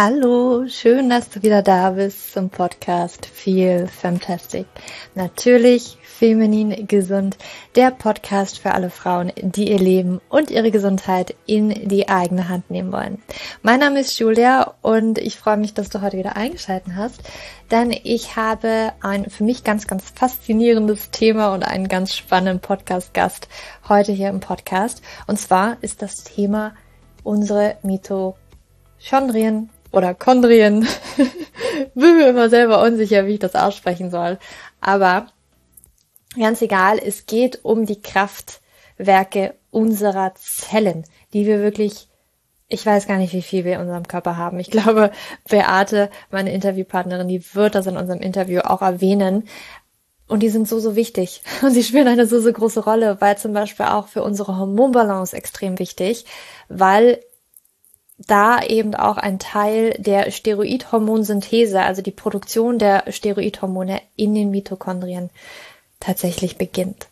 Hallo, schön, dass du wieder da bist zum Podcast Feel Fantastic. Natürlich feminin gesund, der Podcast für alle Frauen, die ihr Leben und ihre Gesundheit in die eigene Hand nehmen wollen. Mein Name ist Julia und ich freue mich, dass du heute wieder eingeschaltet hast, denn ich habe ein für mich ganz, ganz faszinierendes Thema und einen ganz spannenden Podcast-Gast heute hier im Podcast. Und zwar ist das Thema unsere Mitochondrien oder Chondrien. Bin mir immer selber unsicher, wie ich das aussprechen soll. Aber ganz egal, es geht um die Kraftwerke unserer Zellen, die wir wirklich, ich weiß gar nicht, wie viel wir in unserem Körper haben. Ich glaube, Beate, meine Interviewpartnerin, die wird das in unserem Interview auch erwähnen. Und die sind so, so wichtig. Und sie spielen eine so, so große Rolle, weil zum Beispiel auch für unsere Hormonbalance extrem wichtig, weil da eben auch ein Teil der Steroidhormonsynthese, also die Produktion der Steroidhormone in den Mitochondrien tatsächlich beginnt.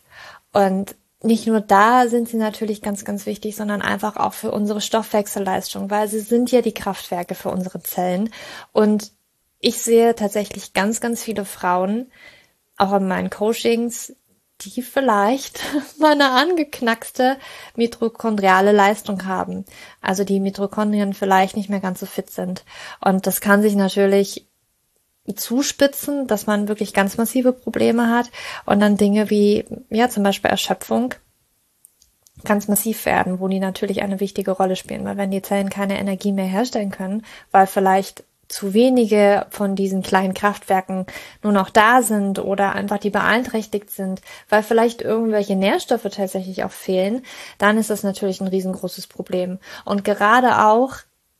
Und nicht nur da sind sie natürlich ganz, ganz wichtig, sondern einfach auch für unsere Stoffwechselleistung, weil sie sind ja die Kraftwerke für unsere Zellen. Und ich sehe tatsächlich ganz, ganz viele Frauen, auch in meinen Coachings, die vielleicht mal eine angeknackste mitochondriale Leistung haben. Also die Mitochondrien vielleicht nicht mehr ganz so fit sind. Und das kann sich natürlich zuspitzen, dass man wirklich ganz massive Probleme hat und dann Dinge wie, ja, zum Beispiel Erschöpfung ganz massiv werden, wo die natürlich eine wichtige Rolle spielen, weil wenn die Zellen keine Energie mehr herstellen können, weil vielleicht zu wenige von diesen kleinen Kraftwerken nur noch da sind oder einfach die beeinträchtigt sind, weil vielleicht irgendwelche Nährstoffe tatsächlich auch fehlen, dann ist das natürlich ein riesengroßes Problem. Und gerade auch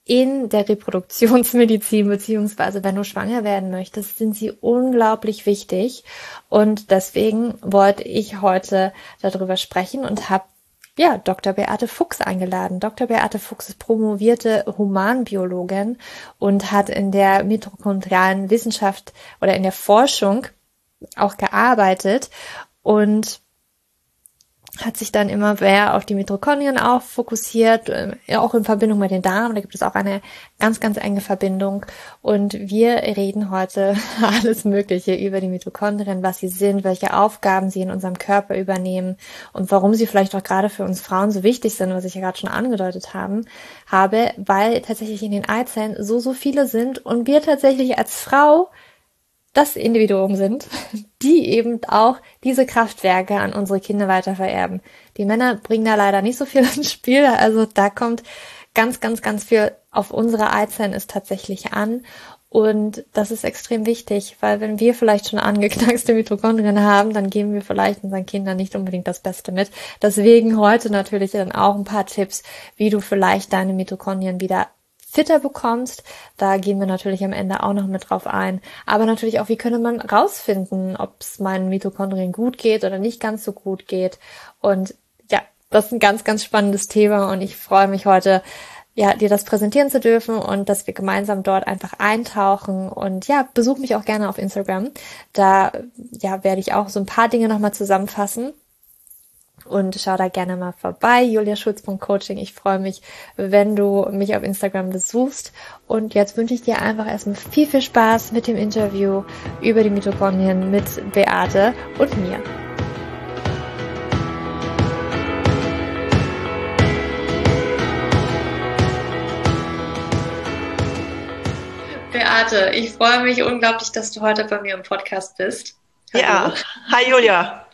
in der Reproduktionsmedizin, beziehungsweise wenn du schwanger werden möchtest, sind sie unglaublich wichtig. Und deswegen wollte ich heute darüber sprechen und habe ja, Dr. Beate Fuchs eingeladen. Dr. Beate Fuchs ist promovierte Humanbiologin und hat in der mitochondrialen Wissenschaft oder in der Forschung auch gearbeitet und hat sich dann immer mehr auf die Mitochondrien auch fokussiert, äh, auch in Verbindung mit den Darmen. Da gibt es auch eine ganz, ganz enge Verbindung. Und wir reden heute alles Mögliche über die Mitochondrien, was sie sind, welche Aufgaben sie in unserem Körper übernehmen und warum sie vielleicht auch gerade für uns Frauen so wichtig sind, was ich ja gerade schon angedeutet haben, habe, weil tatsächlich in den Eizellen so, so viele sind und wir tatsächlich als Frau das Individuum sind, die eben auch diese Kraftwerke an unsere Kinder weiter vererben. Die Männer bringen da leider nicht so viel ins Spiel, also da kommt ganz, ganz, ganz viel auf unsere Eizellen ist tatsächlich an. Und das ist extrem wichtig, weil wenn wir vielleicht schon angeknackste Mitochondrien haben, dann geben wir vielleicht unseren Kindern nicht unbedingt das Beste mit. Deswegen heute natürlich dann auch ein paar Tipps, wie du vielleicht deine Mitochondrien wieder fitter bekommst. Da gehen wir natürlich am Ende auch noch mit drauf ein. Aber natürlich auch, wie könnte man rausfinden, ob es meinen Mitochondrien gut geht oder nicht ganz so gut geht. Und ja, das ist ein ganz, ganz spannendes Thema und ich freue mich heute, ja, dir das präsentieren zu dürfen und dass wir gemeinsam dort einfach eintauchen und ja, besuch mich auch gerne auf Instagram. Da ja, werde ich auch so ein paar Dinge nochmal zusammenfassen und schau da gerne mal vorbei. juliaschulz.coaching. Ich freue mich, wenn du mich auf Instagram besuchst. Und jetzt wünsche ich dir einfach erstmal viel, viel Spaß mit dem Interview über die Mitochondrien mit Beate und mir. Beate, ich freue mich unglaublich, dass du heute bei mir im Podcast bist. Hallo. Ja, hi Julia.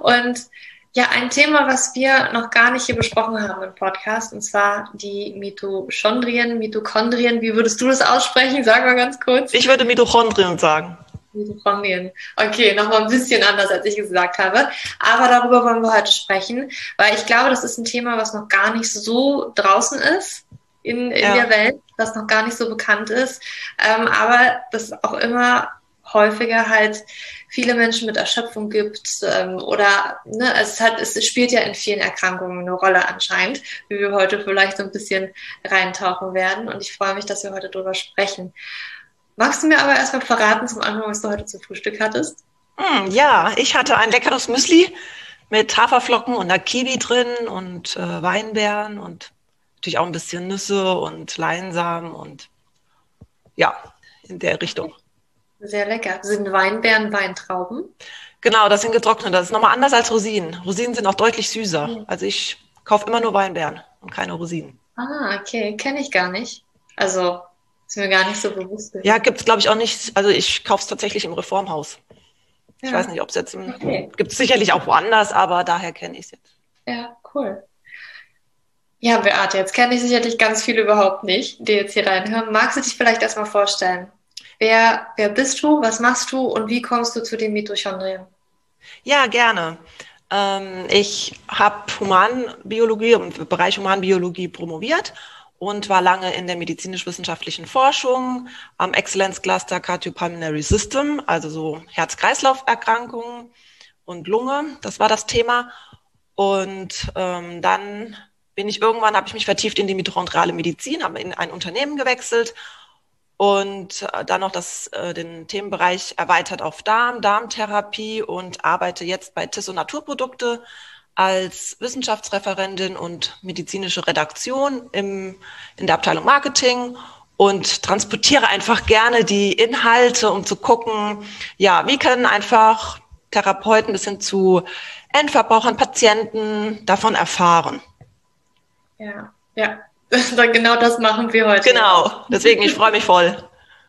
Und ja, ein Thema, was wir noch gar nicht hier besprochen haben im Podcast, und zwar die Mitochondrien, Mitochondrien. Wie würdest du das aussprechen? Sag mal ganz kurz. Ich würde Mitochondrien sagen. Mitochondrien. Okay, nochmal ein bisschen anders, als ich gesagt habe. Aber darüber wollen wir heute sprechen, weil ich glaube, das ist ein Thema, was noch gar nicht so draußen ist in, in ja. der Welt, was noch gar nicht so bekannt ist. Ähm, aber das auch immer häufiger halt viele Menschen mit Erschöpfung gibt ähm, oder ne, es hat es spielt ja in vielen Erkrankungen eine Rolle anscheinend, wie wir heute vielleicht so ein bisschen reintauchen werden und ich freue mich, dass wir heute darüber sprechen. Magst du mir aber erstmal verraten zum Anfang, was du heute zum Frühstück hattest? Mm, ja, ich hatte ein leckeres Müsli mit Haferflocken und einer Kiwi drin und äh, Weinbeeren und natürlich auch ein bisschen Nüsse und Leinsamen und ja, in der Richtung. Sehr lecker. Sind Weinbeeren Weintrauben? Genau, das sind getrocknete. Das ist nochmal anders als Rosinen. Rosinen sind auch deutlich süßer. Mhm. Also ich kaufe immer nur Weinbeeren und keine Rosinen. Ah, okay. Kenne ich gar nicht. Also ist mir gar nicht so bewusst. Ja, gibt es, glaube ich, auch nicht. Also ich kaufe es tatsächlich im Reformhaus. Ja. Ich weiß nicht, ob es jetzt im, okay. gibt es sicherlich auch woanders, aber daher kenne ich es jetzt. Ja, cool. Ja, Beate, jetzt kenne ich sicherlich ganz viele überhaupt nicht, die jetzt hier reinhören. Magst du dich vielleicht erstmal vorstellen? Wer, wer bist du, was machst du und wie kommst du zu den Mitochondrien? Ja, gerne. Ähm, ich habe Humanbiologie im Bereich Humanbiologie promoviert und war lange in der medizinisch-wissenschaftlichen Forschung am Excellence Cluster Cardiopulmonary System, also so Herz-Kreislauf-Erkrankungen und Lunge. Das war das Thema. Und ähm, dann bin ich irgendwann, habe ich mich vertieft in die mitochondriale Medizin, habe in ein Unternehmen gewechselt und äh, dann noch das, äh, den Themenbereich erweitert auf Darm, Darmtherapie und arbeite jetzt bei Tisso Naturprodukte als Wissenschaftsreferentin und medizinische Redaktion im, in der Abteilung Marketing und transportiere einfach gerne die Inhalte, um zu gucken, ja, wie können einfach Therapeuten bis hin zu Endverbrauchern, Patienten davon erfahren. Ja, ja, genau das machen wir heute. Genau, deswegen, ich freue mich voll.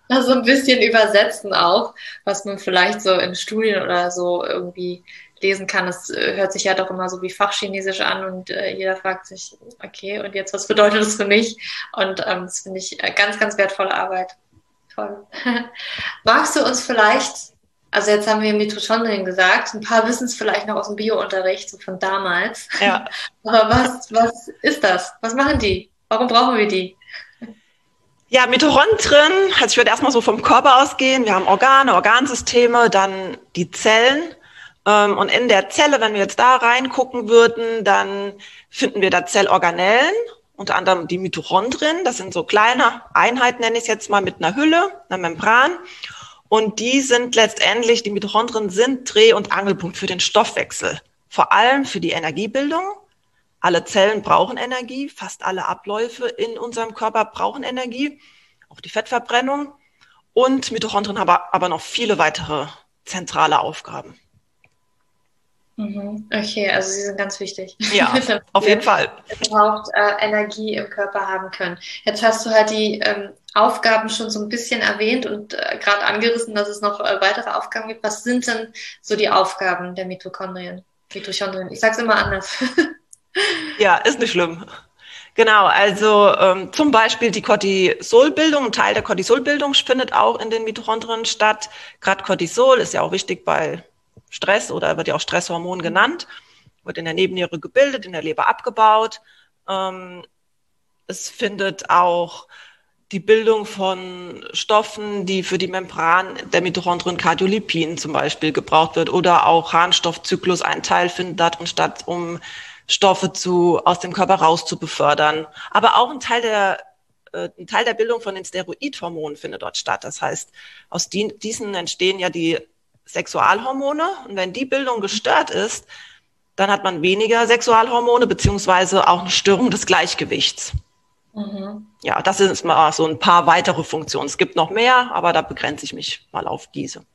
Also ein bisschen übersetzen auch, was man vielleicht so in Studien oder so irgendwie lesen kann. Es äh, hört sich ja doch immer so wie Fachchinesisch an und äh, jeder fragt sich, okay, und jetzt, was bedeutet das für mich? Und ähm, das finde ich äh, ganz, ganz wertvolle Arbeit. Toll. Magst du uns vielleicht, also jetzt haben wir Mitochondrien gesagt, ein paar wissen es vielleicht noch aus dem Biounterricht, so von damals. Ja. Aber was, was ist das? Was machen die? Warum brauchen wir die? Ja, Mitochondrien, also ich würde erstmal so vom Körper ausgehen. Wir haben Organe, Organsysteme, dann die Zellen. Ähm, und in der Zelle, wenn wir jetzt da reingucken würden, dann finden wir da Zellorganellen, unter anderem die Mitochondrien. Das sind so kleine Einheiten, nenne ich es jetzt mal, mit einer Hülle, einer Membran. Und die sind letztendlich, die Mitochondrien sind Dreh- und Angelpunkt für den Stoffwechsel. Vor allem für die Energiebildung alle Zellen brauchen Energie, fast alle Abläufe in unserem Körper brauchen Energie, auch die Fettverbrennung. Und Mitochondrien haben aber noch viele weitere zentrale Aufgaben. Mhm. Okay, also sie sind ganz wichtig. Ja, auf jeden Fall. Überhaupt äh, Energie im Körper haben können. Jetzt hast du halt die ähm, Aufgaben schon so ein bisschen erwähnt und äh, gerade angerissen, dass es noch äh, weitere Aufgaben gibt. Was sind denn so die Aufgaben der Mitochondrien? Mitochondrien. Ich sage es immer anders. Ja, ist nicht schlimm. Genau, also ähm, zum Beispiel die Cortisolbildung, ein Teil der Cortisolbildung findet auch in den Mitochondrien statt. Gerade Cortisol ist ja auch wichtig bei Stress oder wird ja auch Stresshormon genannt, wird in der Nebenniere gebildet, in der Leber abgebaut. Ähm, es findet auch die Bildung von Stoffen, die für die Membran der Mitochondrien Cardiolipin zum Beispiel gebraucht wird oder auch Harnstoffzyklus ein Teil findet darin statt, um Stoffe zu, aus dem Körper raus zu befördern. Aber auch ein Teil der, äh, ein Teil der Bildung von den Steroidhormonen findet dort statt. Das heißt, aus die, diesen entstehen ja die Sexualhormone. Und wenn die Bildung gestört ist, dann hat man weniger Sexualhormone beziehungsweise auch eine Störung des Gleichgewichts. Mhm. Ja, das sind mal so ein paar weitere Funktionen. Es gibt noch mehr, aber da begrenze ich mich mal auf diese.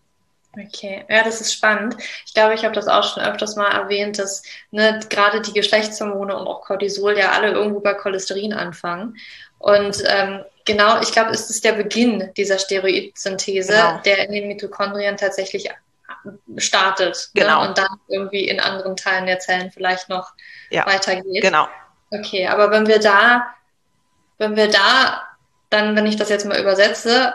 Okay, ja, das ist spannend. Ich glaube, ich habe das auch schon öfters mal erwähnt, dass ne, gerade die Geschlechtshormone und auch Cortisol ja alle irgendwo bei Cholesterin anfangen. Und ähm, genau, ich glaube, es ist der Beginn dieser Steroidsynthese, genau. der in den Mitochondrien tatsächlich startet. Ne, genau. Ne? Und dann irgendwie in anderen Teilen der Zellen vielleicht noch ja, weitergeht. Genau. Okay, aber wenn wir da, wenn wir da dann, wenn ich das jetzt mal übersetze,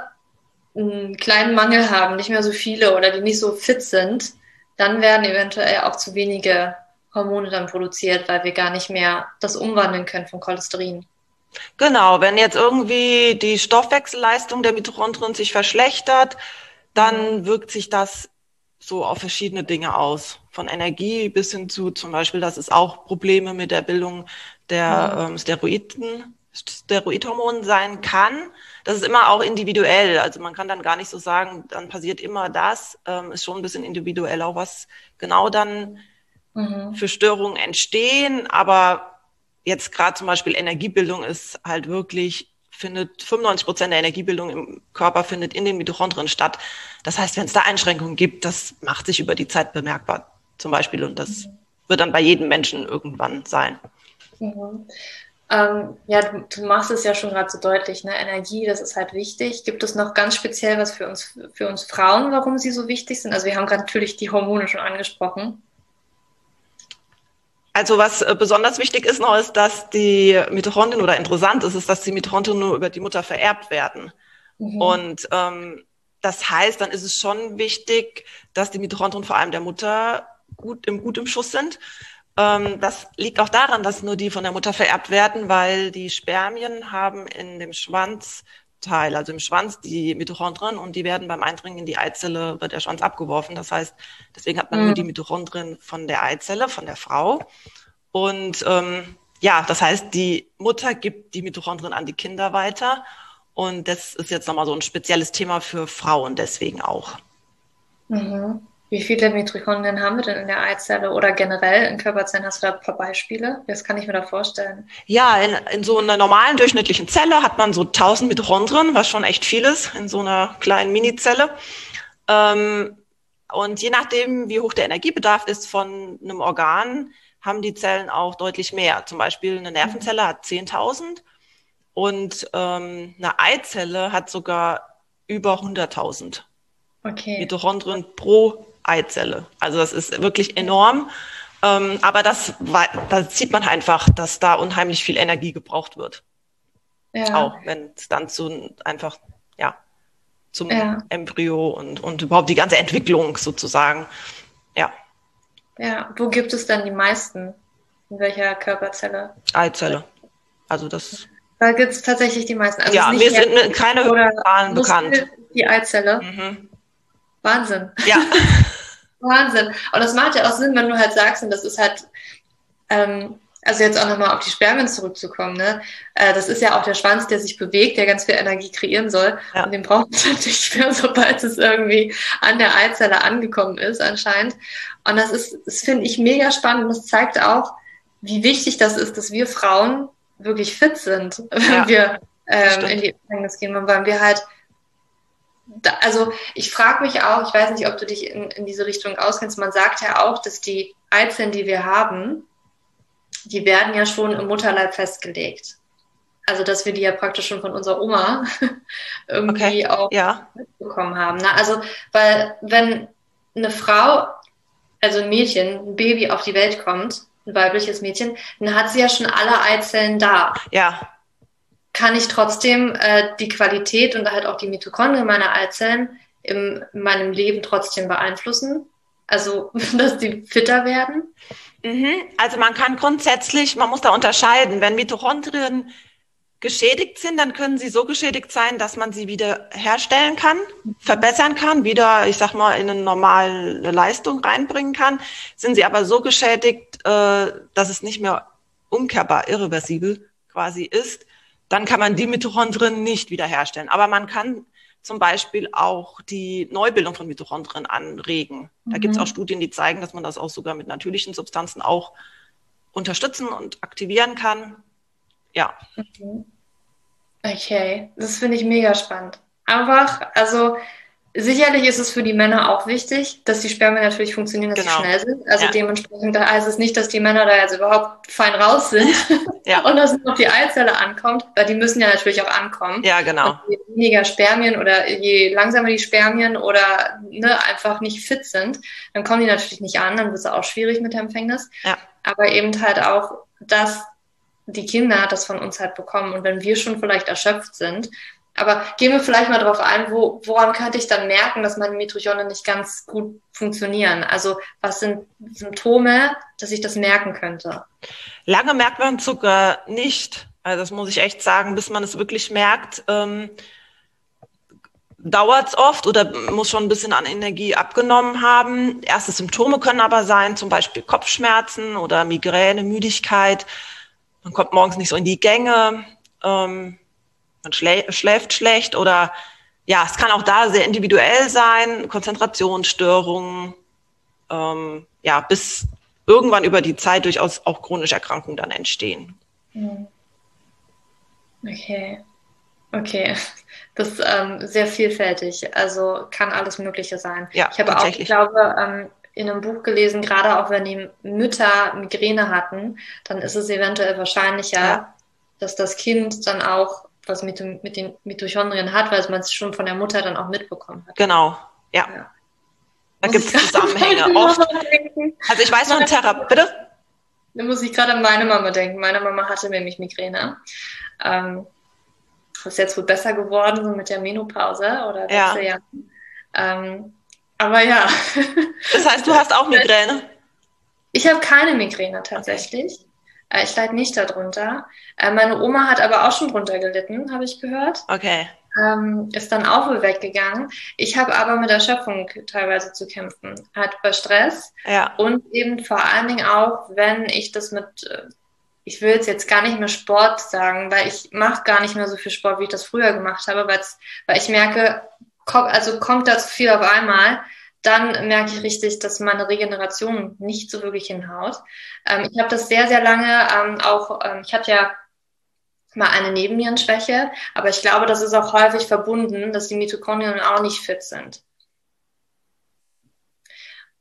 einen kleinen Mangel haben, nicht mehr so viele oder die nicht so fit sind, dann werden eventuell auch zu wenige Hormone dann produziert, weil wir gar nicht mehr das umwandeln können von Cholesterin. Genau, wenn jetzt irgendwie die Stoffwechselleistung der Mitochondrien sich verschlechtert, dann wirkt sich das so auf verschiedene Dinge aus. Von Energie bis hin zu zum Beispiel, dass es auch Probleme mit der Bildung der mhm. ähm, Steroiden, Steroidhormonen sein kann das ist immer auch individuell. Also man kann dann gar nicht so sagen, dann passiert immer das. Ähm, ist schon ein bisschen individuell auch, was genau dann mhm. für Störungen entstehen. Aber jetzt gerade zum Beispiel Energiebildung ist halt wirklich findet 95 Prozent der Energiebildung im Körper findet in den Mitochondrien statt. Das heißt, wenn es da Einschränkungen gibt, das macht sich über die Zeit bemerkbar, zum Beispiel, und das mhm. wird dann bei jedem Menschen irgendwann sein. Mhm. Ähm, ja, du, du, machst es ja schon gerade so deutlich, ne? Energie, das ist halt wichtig. Gibt es noch ganz speziell was für uns, für uns Frauen, warum sie so wichtig sind? Also wir haben gerade natürlich die Hormone schon angesprochen. Also was äh, besonders wichtig ist noch, ist, dass die Mitochondrien oder interessant ist, ist, dass die Mitochondrien nur über die Mutter vererbt werden. Mhm. Und ähm, das heißt, dann ist es schon wichtig, dass die Mitochondrien vor allem der Mutter gut im, gut im Schuss sind. Ähm, das liegt auch daran, dass nur die von der Mutter vererbt werden, weil die Spermien haben in dem Schwanz Teil, also im Schwanz, die Mitochondrien und die werden beim Eindringen in die Eizelle, wird der Schwanz abgeworfen. Das heißt, deswegen hat man mhm. nur die Mitochondrien von der Eizelle, von der Frau. Und ähm, ja, das heißt, die Mutter gibt die Mitochondrien an die Kinder weiter. Und das ist jetzt nochmal so ein spezielles Thema für Frauen deswegen auch. Mhm. Wie viele Mitochondrien haben wir denn in der Eizelle oder generell in Körperzellen? Hast du da ein paar Beispiele? Was kann ich mir da vorstellen? Ja, in, in so einer normalen durchschnittlichen Zelle hat man so 1000 Mitochondrien, was schon echt viel ist, in so einer kleinen Minizelle. Ähm, und je nachdem, wie hoch der Energiebedarf ist von einem Organ, haben die Zellen auch deutlich mehr. Zum Beispiel eine Nervenzelle hat 10.000 und ähm, eine Eizelle hat sogar über 100.000 okay. Mitochondrien pro Eizelle. Also das ist wirklich enorm. Ähm, aber das, da sieht man einfach, dass da unheimlich viel Energie gebraucht wird. Ja. Auch wenn es dann zu einfach, ja, zum ja. Embryo und, und überhaupt die ganze Entwicklung sozusagen. Ja. Ja, wo gibt es dann die meisten? In welcher Körperzelle? Eizelle. Also das. Da gibt es tatsächlich die meisten. Also ja, mir sind keine Zahlen bekannt. Die Eizelle. Mhm. Wahnsinn. Ja. Wahnsinn. Und das macht ja auch Sinn, wenn du halt sagst, und das ist halt, ähm, also jetzt auch nochmal auf die Spermien zurückzukommen, ne? Äh, das ist ja auch der Schwanz, der sich bewegt, der ganz viel Energie kreieren soll. Ja. Und den braucht es natürlich mehr, sobald es irgendwie an der Eizelle angekommen ist, anscheinend. Und das ist, das finde ich mega spannend. Und das zeigt auch, wie wichtig das ist, dass wir Frauen wirklich fit sind, wenn ja. wir ähm, in die Gefängnis gehen, weil wir halt da, also ich frage mich auch, ich weiß nicht, ob du dich in, in diese Richtung auskennst, man sagt ja auch, dass die Eizellen, die wir haben, die werden ja schon im Mutterleib festgelegt. Also dass wir die ja praktisch schon von unserer Oma irgendwie okay. auch ja. mitbekommen haben. Ne? Also, weil wenn eine Frau, also ein Mädchen, ein Baby auf die Welt kommt, ein weibliches Mädchen, dann hat sie ja schon alle Eizellen da. Ja kann ich trotzdem äh, die Qualität und halt auch die Mitochondrien meiner Eizellen im, in meinem Leben trotzdem beeinflussen. Also, dass die fitter werden. Mhm. Also man kann grundsätzlich, man muss da unterscheiden, wenn Mitochondrien geschädigt sind, dann können sie so geschädigt sein, dass man sie wieder herstellen kann, verbessern kann, wieder, ich sag mal, in eine normale Leistung reinbringen kann. Sind sie aber so geschädigt, äh, dass es nicht mehr umkehrbar, irreversibel quasi ist, dann kann man die Mitochondrien nicht wiederherstellen. Aber man kann zum Beispiel auch die Neubildung von Mitochondrien anregen. Da mhm. gibt es auch Studien, die zeigen, dass man das auch sogar mit natürlichen Substanzen auch unterstützen und aktivieren kann. Ja. Okay, das finde ich mega spannend. Einfach, also Sicherlich ist es für die Männer auch wichtig, dass die Spermien natürlich funktionieren, dass genau. sie schnell sind. Also ja. dementsprechend heißt es nicht, dass die Männer da jetzt überhaupt fein raus sind ja. und dass auf die Eizelle ankommt, weil die müssen ja natürlich auch ankommen. Ja, genau. Und je weniger Spermien oder je langsamer die Spermien oder ne, einfach nicht fit sind, dann kommen die natürlich nicht an, dann wird es auch schwierig mit der Empfängnis. Ja. Aber eben halt auch, dass die Kinder das von uns halt bekommen. Und wenn wir schon vielleicht erschöpft sind, aber gehen wir vielleicht mal darauf ein, wo, woran könnte ich dann merken, dass meine Mitochondrien nicht ganz gut funktionieren? Also was sind Symptome, dass ich das merken könnte? Lange merkt man Zucker nicht. Also das muss ich echt sagen, bis man es wirklich merkt. Ähm, dauert es oft oder muss schon ein bisschen an Energie abgenommen haben. Erste Symptome können aber sein, zum Beispiel Kopfschmerzen oder Migräne, Müdigkeit. Man kommt morgens nicht so in die Gänge. Ähm, man schlä schläft schlecht oder ja, es kann auch da sehr individuell sein, Konzentrationsstörungen, ähm, ja, bis irgendwann über die Zeit durchaus auch chronische Erkrankungen dann entstehen. Hm. Okay. Okay, das ist ähm, sehr vielfältig. Also kann alles Mögliche sein. Ja, ich habe auch, ich glaube, ähm, in einem Buch gelesen, gerade auch wenn die Mütter Migräne hatten, dann ist es eventuell wahrscheinlicher, ja. dass das Kind dann auch was mit, mit den Mitochondrien hat, weil man es schon von der Mutter dann auch mitbekommen hat. Genau, ja. ja. Da gibt es Zusammenhänge oft. Also ich weiß noch ein Therapeut, bitte? Da muss ich gerade an meine Mama denken. Meine Mama hatte nämlich Migräne. Ähm, ist jetzt wohl besser geworden, so mit der Menopause oder ja. Ähm, aber ja. Das heißt, du hast auch Migräne? Ich habe keine Migräne tatsächlich. Okay. Äh, ich leide nicht darunter. Äh, meine Oma hat aber auch schon drunter gelitten, habe ich gehört. Okay. Ähm, ist dann auch wohl weggegangen. Ich habe aber mit Erschöpfung teilweise zu kämpfen. Hat bei Stress. Ja. Und eben vor allen Dingen auch, wenn ich das mit, äh, ich will jetzt gar nicht mehr Sport sagen, weil ich mache gar nicht mehr so viel Sport, wie ich das früher gemacht habe, weil ich merke, also kommt da zu viel auf einmal dann merke ich richtig, dass meine Regeneration nicht so wirklich hinhaut. Ähm, ich habe das sehr, sehr lange ähm, auch, ähm, ich hatte ja mal eine Nebennierenschwäche, aber ich glaube, das ist auch häufig verbunden, dass die Mitochondrien auch nicht fit sind.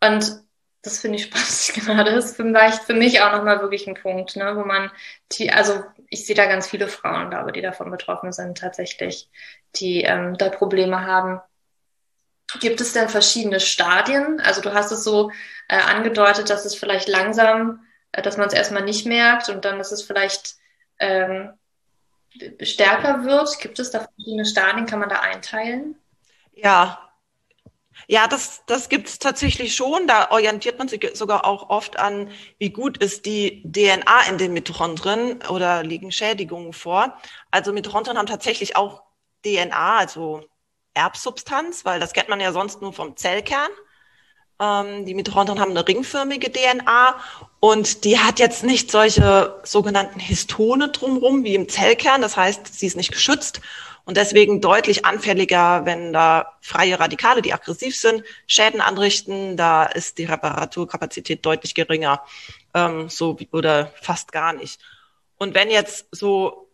Und das finde ich spannend gerade. Das ist vielleicht für mich auch nochmal wirklich ein Punkt, ne, wo man die, also ich sehe da ganz viele Frauen, glaube die davon betroffen sind tatsächlich, die ähm, da Probleme haben. Gibt es denn verschiedene Stadien? Also du hast es so äh, angedeutet, dass es vielleicht langsam, äh, dass man es erstmal nicht merkt und dann, dass es vielleicht ähm, stärker wird. Gibt es da verschiedene Stadien? Kann man da einteilen? Ja. Ja, das, das gibt es tatsächlich schon. Da orientiert man sich sogar auch oft an, wie gut ist die DNA in den Mitochondrien oder liegen Schädigungen vor. Also Mitochondrien haben tatsächlich auch DNA, also Erbsubstanz, weil das kennt man ja sonst nur vom Zellkern. Ähm, die Mitochondrien haben eine ringförmige DNA und die hat jetzt nicht solche sogenannten Histone drumherum wie im Zellkern. Das heißt, sie ist nicht geschützt und deswegen deutlich anfälliger, wenn da freie Radikale, die aggressiv sind, Schäden anrichten. Da ist die Reparaturkapazität deutlich geringer, ähm, so wie, oder fast gar nicht. Und wenn jetzt so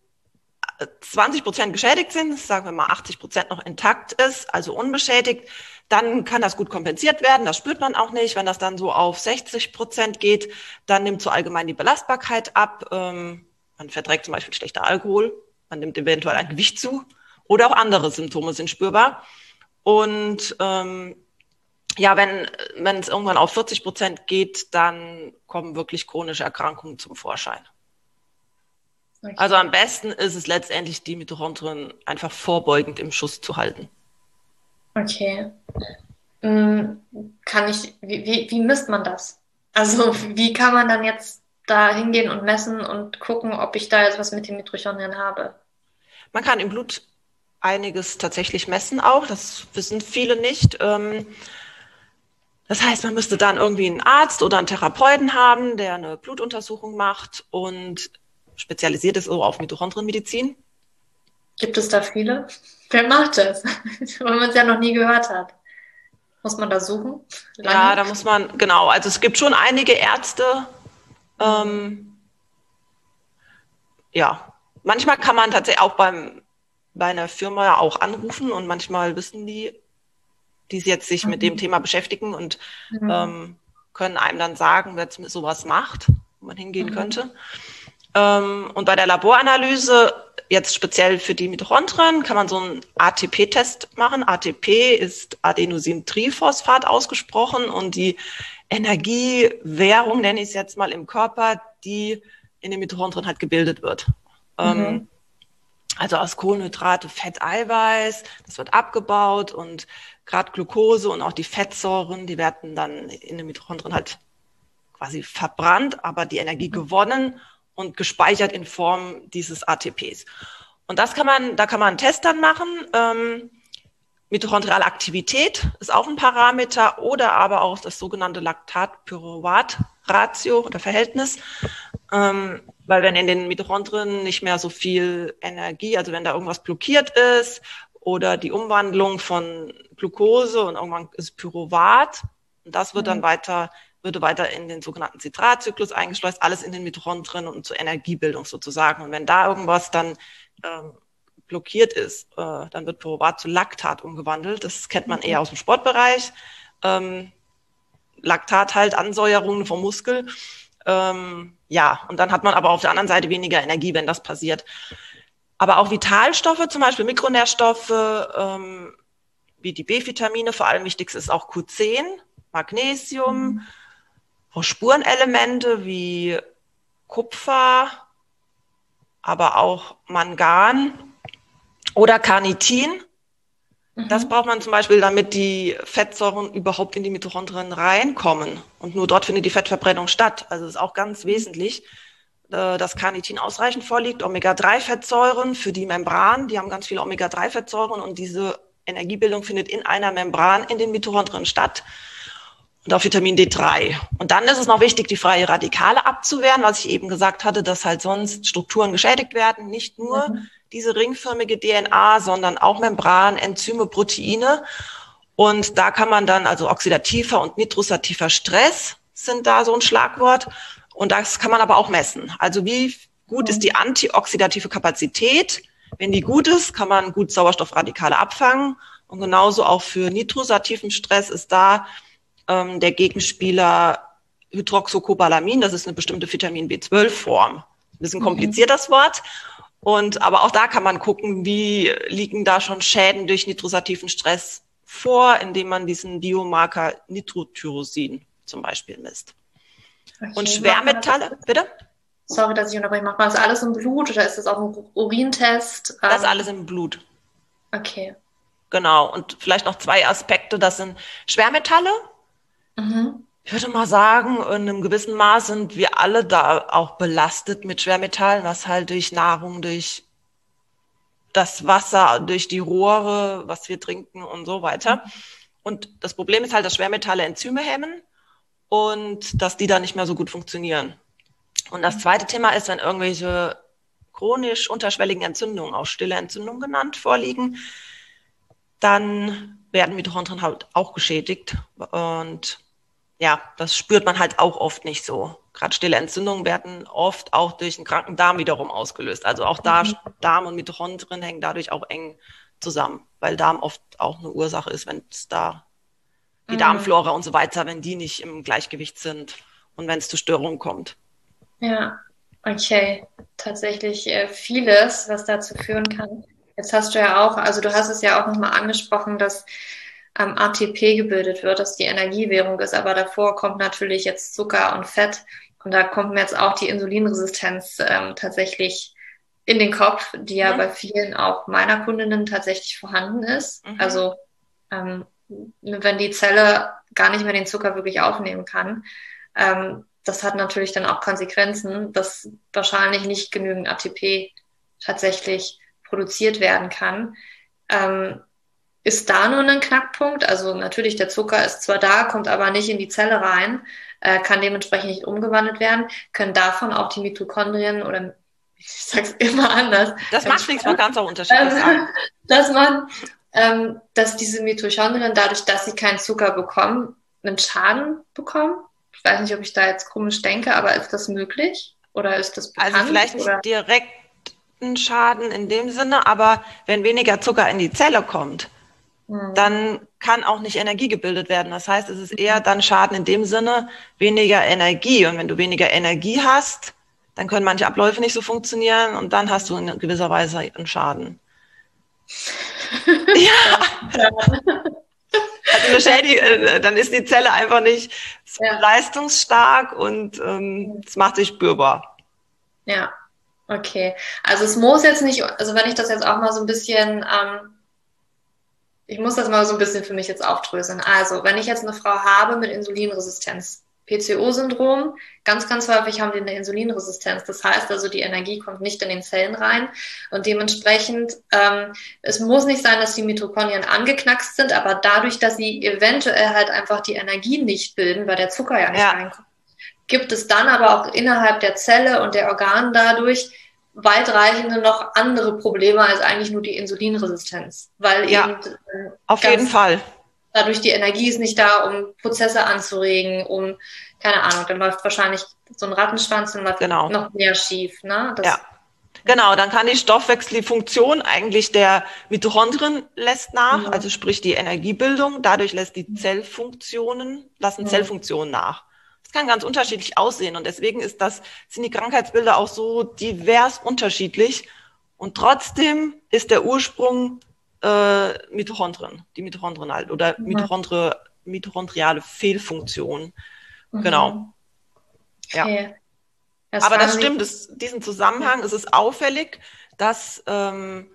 20 Prozent geschädigt sind, sagen wir mal 80 Prozent noch intakt ist, also unbeschädigt, dann kann das gut kompensiert werden. Das spürt man auch nicht. Wenn das dann so auf 60 Prozent geht, dann nimmt so allgemein die Belastbarkeit ab. Ähm, man verträgt zum Beispiel schlechter Alkohol, man nimmt eventuell ein Gewicht zu oder auch andere Symptome sind spürbar. Und ähm, ja, wenn wenn es irgendwann auf 40 Prozent geht, dann kommen wirklich chronische Erkrankungen zum Vorschein. Also am besten ist es letztendlich, die Mitochondrien einfach vorbeugend im Schuss zu halten. Okay. Mm, kann ich, wie, wie, wie misst man das? Also wie kann man dann jetzt da hingehen und messen und gucken, ob ich da jetzt was mit den Mitochondrien habe? Man kann im Blut einiges tatsächlich messen auch. Das wissen viele nicht. Ähm, das heißt, man müsste dann irgendwie einen Arzt oder einen Therapeuten haben, der eine Blutuntersuchung macht und spezialisiert ist auf Mitochondrienmedizin. Gibt es da viele? Wer macht das? Weil man es ja noch nie gehört hat. Muss man da suchen? Lange? Ja, da muss man, genau. Also es gibt schon einige Ärzte. Ähm, ja, manchmal kann man tatsächlich auch beim, bei einer Firma auch anrufen und manchmal wissen die, die jetzt sich mhm. mit dem mhm. Thema beschäftigen und mhm. ähm, können einem dann sagen, wer sowas macht, wo man hingehen mhm. könnte. Ähm, und bei der Laboranalyse, jetzt speziell für die Mitochondrien, kann man so einen ATP-Test machen. ATP ist Adenosintriphosphat ausgesprochen und die Energiewährung, nenne ich es jetzt mal, im Körper, die in den Mitochondrien halt gebildet wird. Ähm, mhm. also aus Kohlenhydrate, Fett, Eiweiß, das wird abgebaut und gerade Glucose und auch die Fettsäuren, die werden dann in den Mitochondrien halt quasi verbrannt, aber die Energie gewonnen und gespeichert in Form dieses ATPs. Und das kann man, da kann man einen Test dann machen. Ähm, mitochondriale Aktivität ist auch ein Parameter oder aber auch das sogenannte Laktat-Pyruvat-Ratio oder Verhältnis. Ähm, weil wenn in den Mitochondrien nicht mehr so viel Energie, also wenn da irgendwas blockiert ist oder die Umwandlung von Glucose und irgendwann ist Pyruvat, und das wird dann mhm. weiter würde weiter in den sogenannten Zitratzyklus eingeschleust, alles in den Mitochondrien und zur Energiebildung sozusagen. Und wenn da irgendwas dann ähm, blockiert ist, äh, dann wird Pyruvat zu Laktat umgewandelt. Das kennt man eher aus dem Sportbereich. Ähm, Laktat halt Ansäuerungen vom Muskel. Ähm, ja, und dann hat man aber auf der anderen Seite weniger Energie, wenn das passiert. Aber auch Vitalstoffe, zum Beispiel Mikronährstoffe, ähm, wie die B-Vitamine, vor allem wichtig ist auch Q10, Magnesium, mhm. Spurenelemente wie Kupfer, aber auch Mangan oder Carnitin. Das mhm. braucht man zum Beispiel, damit die Fettsäuren überhaupt in die Mitochondrien reinkommen. Und nur dort findet die Fettverbrennung statt. Also ist auch ganz wesentlich, äh, dass Carnitin ausreichend vorliegt. Omega-3-Fettsäuren für die Membran, die haben ganz viele Omega-3-Fettsäuren und diese Energiebildung findet in einer Membran in den Mitochondrien statt. Und auch Vitamin D3. Und dann ist es noch wichtig, die freie Radikale abzuwehren, was ich eben gesagt hatte, dass halt sonst Strukturen geschädigt werden. Nicht nur mhm diese ringförmige DNA, sondern auch Membran, Enzyme, Proteine. Und da kann man dann, also oxidativer und nitrosativer Stress sind da so ein Schlagwort. Und das kann man aber auch messen. Also wie gut ist die antioxidative Kapazität? Wenn die gut ist, kann man gut Sauerstoffradikale abfangen. Und genauso auch für nitrosativen Stress ist da ähm, der Gegenspieler Hydroxocobalamin. Das ist eine bestimmte Vitamin B12-Form. Ein bisschen kompliziert das Wort. Und aber auch da kann man gucken, wie liegen da schon Schäden durch nitrosativen Stress vor, indem man diesen Biomarker Nitrotyrosin zum Beispiel misst. Okay, und Schwermetalle, bitte? Sorry, dass ich unterbreche. Macht man das alles im Blut oder ist das auch ein Urintest? Das ist ähm, alles im Blut. Okay. Genau. Und vielleicht noch zwei Aspekte. Das sind Schwermetalle. Mhm ich würde mal sagen, in einem gewissen Maß sind wir alle da auch belastet mit Schwermetallen, was halt durch Nahrung, durch das Wasser, durch die Rohre, was wir trinken und so weiter. Und das Problem ist halt, dass Schwermetalle Enzyme hemmen und dass die da nicht mehr so gut funktionieren. Und das zweite Thema ist, wenn irgendwelche chronisch unterschwelligen Entzündungen, auch stille Entzündungen genannt, vorliegen, dann werden Mitochondrien halt auch geschädigt. Und ja, das spürt man halt auch oft nicht so. Gerade stille Entzündungen werden oft auch durch einen kranken Darm wiederum ausgelöst. Also auch da mhm. Darm und Mitochondrien hängen dadurch auch eng zusammen, weil Darm oft auch eine Ursache ist, wenn es da die mhm. Darmflora und so weiter, wenn die nicht im Gleichgewicht sind und wenn es zu Störungen kommt. Ja, okay. Tatsächlich äh, vieles, was dazu führen kann. Jetzt hast du ja auch, also du hast es ja auch nochmal angesprochen, dass ähm, ATP gebildet wird, dass die Energiewährung ist. Aber davor kommt natürlich jetzt Zucker und Fett. Und da kommt mir jetzt auch die Insulinresistenz ähm, tatsächlich in den Kopf, die ja mhm. bei vielen auch meiner Kundinnen tatsächlich vorhanden ist. Mhm. Also ähm, wenn die Zelle gar nicht mehr den Zucker wirklich aufnehmen kann, ähm, das hat natürlich dann auch Konsequenzen, dass wahrscheinlich nicht genügend ATP tatsächlich produziert werden kann. Ähm, ist da nur ein Knackpunkt. Also natürlich, der Zucker ist zwar da, kommt aber nicht in die Zelle rein, äh, kann dementsprechend nicht umgewandelt werden, können davon auch die Mitochondrien oder ich sag's immer anders. Das macht nichts, man kann es auch unterschiedlich sagen. Dass man, ähm, dass diese Mitochondrien dadurch, dass sie keinen Zucker bekommen, einen Schaden bekommen. Ich weiß nicht, ob ich da jetzt komisch denke, aber ist das möglich? Oder ist das bekannt? Also vielleicht nicht oder? direkt Schaden in dem Sinne, aber wenn weniger Zucker in die Zelle kommt, Mhm. dann kann auch nicht Energie gebildet werden. Das heißt, es ist eher dann Schaden in dem Sinne, weniger Energie. Und wenn du weniger Energie hast, dann können manche Abläufe nicht so funktionieren und dann hast du in gewisser Weise einen Schaden. ja. Also eine Schädig äh, dann ist die Zelle einfach nicht so ja. leistungsstark und ähm, es macht sich spürbar. Ja, okay. Also es muss jetzt nicht, also wenn ich das jetzt auch mal so ein bisschen ähm, ich muss das mal so ein bisschen für mich jetzt aufdröseln. Also, wenn ich jetzt eine Frau habe mit Insulinresistenz, PCO-Syndrom, ganz, ganz häufig haben die eine Insulinresistenz. Das heißt also, die Energie kommt nicht in den Zellen rein und dementsprechend, ähm, es muss nicht sein, dass die Mitochondrien angeknackst sind, aber dadurch, dass sie eventuell halt einfach die Energie nicht bilden, weil der Zucker ja nicht ja. reinkommt, gibt es dann aber auch innerhalb der Zelle und der Organe dadurch weitreichende noch andere Probleme als eigentlich nur die Insulinresistenz. Weil ja, eben äh, auf jeden Fall. Dadurch die Energie ist nicht da, um Prozesse anzuregen, um, keine Ahnung, dann läuft wahrscheinlich so ein Rattenschwanz und läuft genau. noch mehr schief. Ne? Das, ja. Genau, dann kann die Stoffwechselfunktion eigentlich der Mitochondrien lässt nach, ja. also sprich die Energiebildung. Dadurch lässt die Zellfunktionen, lassen ja. Zellfunktionen nach. Das kann ganz unterschiedlich aussehen und deswegen ist das, sind die Krankheitsbilder auch so divers unterschiedlich und trotzdem ist der Ursprung äh, Mitochondrien, die Mitochondrien halt oder ja. Mitochondri mitochondriale Fehlfunktion. Mhm. Genau. Okay. Ja. Aber das stimmt, das, diesen Zusammenhang, es ist auffällig, dass ähm,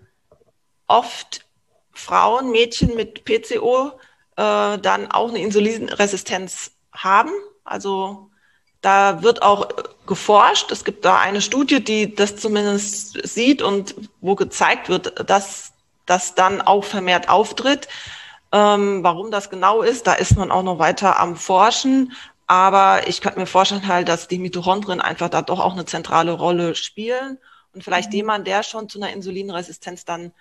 oft Frauen, Mädchen mit PCO äh, dann auch eine Insulinresistenz haben. Also da wird auch geforscht. Es gibt da eine Studie, die das zumindest sieht und wo gezeigt wird, dass das dann auch vermehrt auftritt. Ähm, warum das genau ist, da ist man auch noch weiter am Forschen. Aber ich könnte mir vorstellen halt, dass die Mitochondrien einfach da doch auch eine zentrale Rolle spielen. Und vielleicht mhm. jemand, der schon zu einer Insulinresistenz dann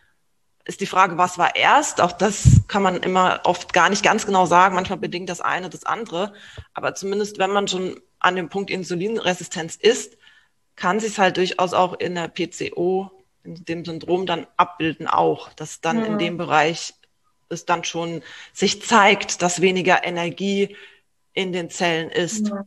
ist die Frage, was war erst? Auch das kann man immer oft gar nicht ganz genau sagen. Manchmal bedingt das eine das andere. Aber zumindest, wenn man schon an dem Punkt Insulinresistenz ist, kann sich halt durchaus auch in der PCO, in dem Syndrom dann abbilden auch, dass dann ja. in dem Bereich es dann schon sich zeigt, dass weniger Energie in den Zellen ist. Ja.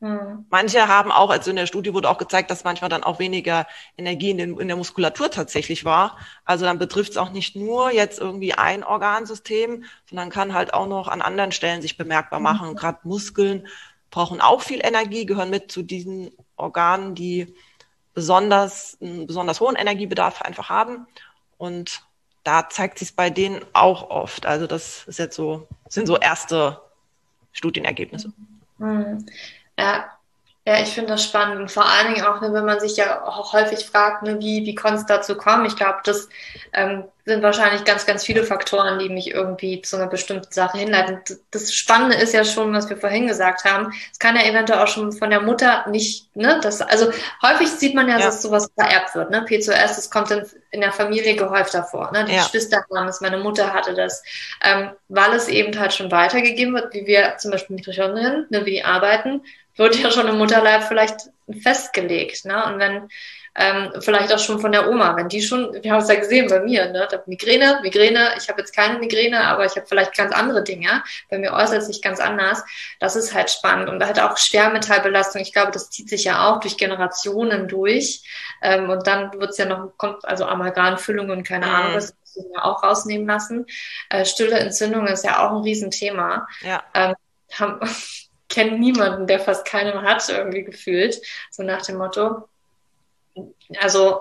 Ja. Manche haben auch, also in der Studie wurde auch gezeigt, dass manchmal dann auch weniger Energie in, den, in der Muskulatur tatsächlich war. Also dann betrifft es auch nicht nur jetzt irgendwie ein Organsystem, sondern kann halt auch noch an anderen Stellen sich bemerkbar machen. Mhm. Gerade Muskeln brauchen auch viel Energie, gehören mit zu diesen Organen, die besonders einen besonders hohen Energiebedarf einfach haben. Und da zeigt sich es bei denen auch oft. Also das ist jetzt so, sind so erste Studienergebnisse. Mhm. Ja, ja, ich finde das spannend und vor allen Dingen auch, ne, wenn man sich ja auch häufig fragt, ne, wie, wie konnte es dazu kommen? Ich glaube, das ähm, sind wahrscheinlich ganz, ganz viele Faktoren, die mich irgendwie zu einer bestimmten Sache hinleiten. Das Spannende ist ja schon, was wir vorhin gesagt haben. Es kann ja eventuell auch schon von der Mutter nicht, ne, das, also häufig sieht man ja, ja. dass sowas vererbt wird, ne, P2S, das kommt in, in der Familie gehäufter vor, ne, die ja. Geschwister haben es, meine Mutter hatte das, ähm, weil es eben halt schon weitergegeben wird, wie wir zum Beispiel Mitochondrien, ne, wie die arbeiten, wird ja schon im Mutterleib vielleicht festgelegt, ne, und wenn ähm, vielleicht auch schon von der Oma, wenn die schon, wir haben es ja gesehen bei mir, ne, Migräne, Migräne, ich habe jetzt keine Migräne, aber ich habe vielleicht ganz andere Dinge, bei mir äußert sich ganz anders, das ist halt spannend und halt auch Schwermetallbelastung, ich glaube, das zieht sich ja auch durch Generationen durch ähm, und dann wird es ja noch, kommt also Amalgamfüllung und keine mhm. Ahnung, das müssen wir auch rausnehmen lassen. Äh, stille Entzündung ist ja auch ein Riesenthema. Ja. Ähm, haben, kennen niemanden, der fast keine hat, irgendwie gefühlt, so nach dem Motto also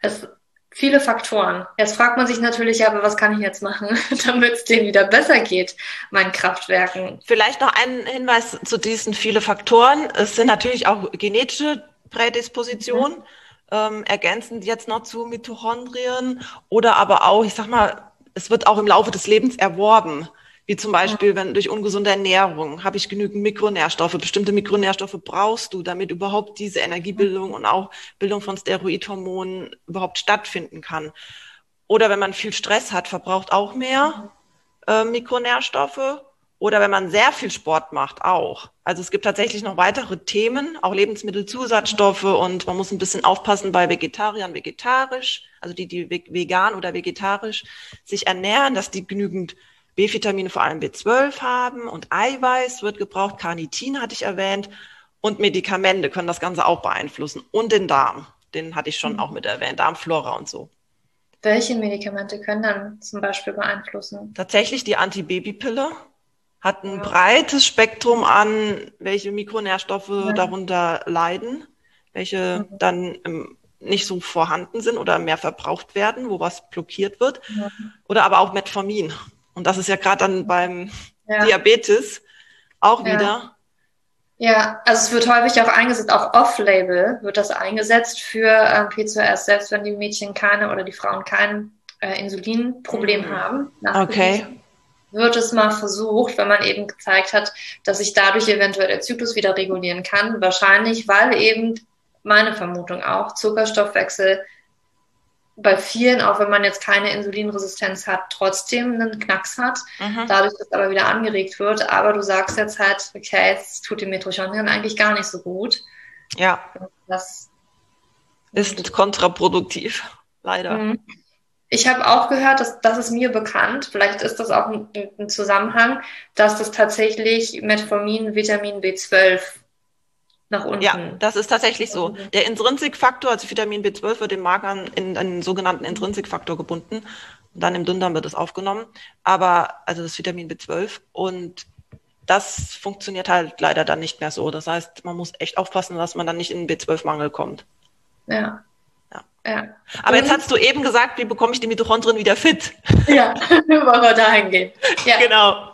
es viele Faktoren. Jetzt fragt man sich natürlich, aber was kann ich jetzt machen, damit es denen wieder besser geht, meinen Kraftwerken? Vielleicht noch ein Hinweis zu diesen vielen Faktoren. Es sind natürlich auch genetische Prädispositionen, mhm. ähm, ergänzend jetzt noch zu Mitochondrien oder aber auch, ich sag mal, es wird auch im Laufe des Lebens erworben. Wie zum Beispiel, wenn durch ungesunde Ernährung habe ich genügend Mikronährstoffe. Bestimmte Mikronährstoffe brauchst du, damit überhaupt diese Energiebildung und auch Bildung von Steroidhormonen überhaupt stattfinden kann. Oder wenn man viel Stress hat, verbraucht auch mehr äh, Mikronährstoffe. Oder wenn man sehr viel Sport macht, auch. Also es gibt tatsächlich noch weitere Themen, auch Lebensmittelzusatzstoffe und man muss ein bisschen aufpassen bei Vegetariern, vegetarisch, also die, die vegan oder vegetarisch sich ernähren, dass die genügend B-Vitamine vor allem B12 haben und Eiweiß wird gebraucht, Carnitin hatte ich erwähnt und Medikamente können das Ganze auch beeinflussen und den Darm, den hatte ich schon mhm. auch mit erwähnt, Darmflora und so. Welche Medikamente können dann zum Beispiel beeinflussen? Tatsächlich die Antibabypille hat ein ja. breites Spektrum an, welche Mikronährstoffe ja. darunter leiden, welche mhm. dann ähm, nicht so vorhanden sind oder mehr verbraucht werden, wo was blockiert wird. Ja. Oder aber auch Metformin. Und das ist ja gerade dann beim ja. Diabetes auch ja. wieder. Ja, also es wird häufig auch eingesetzt, auch off-label wird das eingesetzt für äh, P2S, selbst wenn die Mädchen keine oder die Frauen kein äh, Insulinproblem mhm. haben. Okay. Wird es mal versucht, wenn man eben gezeigt hat, dass sich dadurch eventuell der Zyklus wieder regulieren kann. Wahrscheinlich, weil eben meine Vermutung auch Zuckerstoffwechsel bei vielen, auch wenn man jetzt keine Insulinresistenz hat, trotzdem einen Knacks hat, mhm. dadurch, dass aber wieder angeregt wird. Aber du sagst jetzt halt, okay, es tut den Mitochondrien eigentlich gar nicht so gut. Ja. Das ist kontraproduktiv, leider. Mhm. Ich habe auch gehört, dass das ist mir bekannt, vielleicht ist das auch ein, ein Zusammenhang, dass das tatsächlich Metformin Vitamin B12 nach unten. Ja, das ist tatsächlich so. Der Intrinsikfaktor, also Vitamin B12 wird im Magen in einen sogenannten Intrinsikfaktor gebunden. Und dann im Dünndarm wird es aufgenommen. Aber, also das Vitamin B12. Und das funktioniert halt leider dann nicht mehr so. Das heißt, man muss echt aufpassen, dass man dann nicht in B12-Mangel kommt. Ja. ja. ja. Aber jetzt hast du eben gesagt, wie bekomme ich die Mitochondrien wieder fit? Ja, wollen wir dahin gehen. Ja. Genau.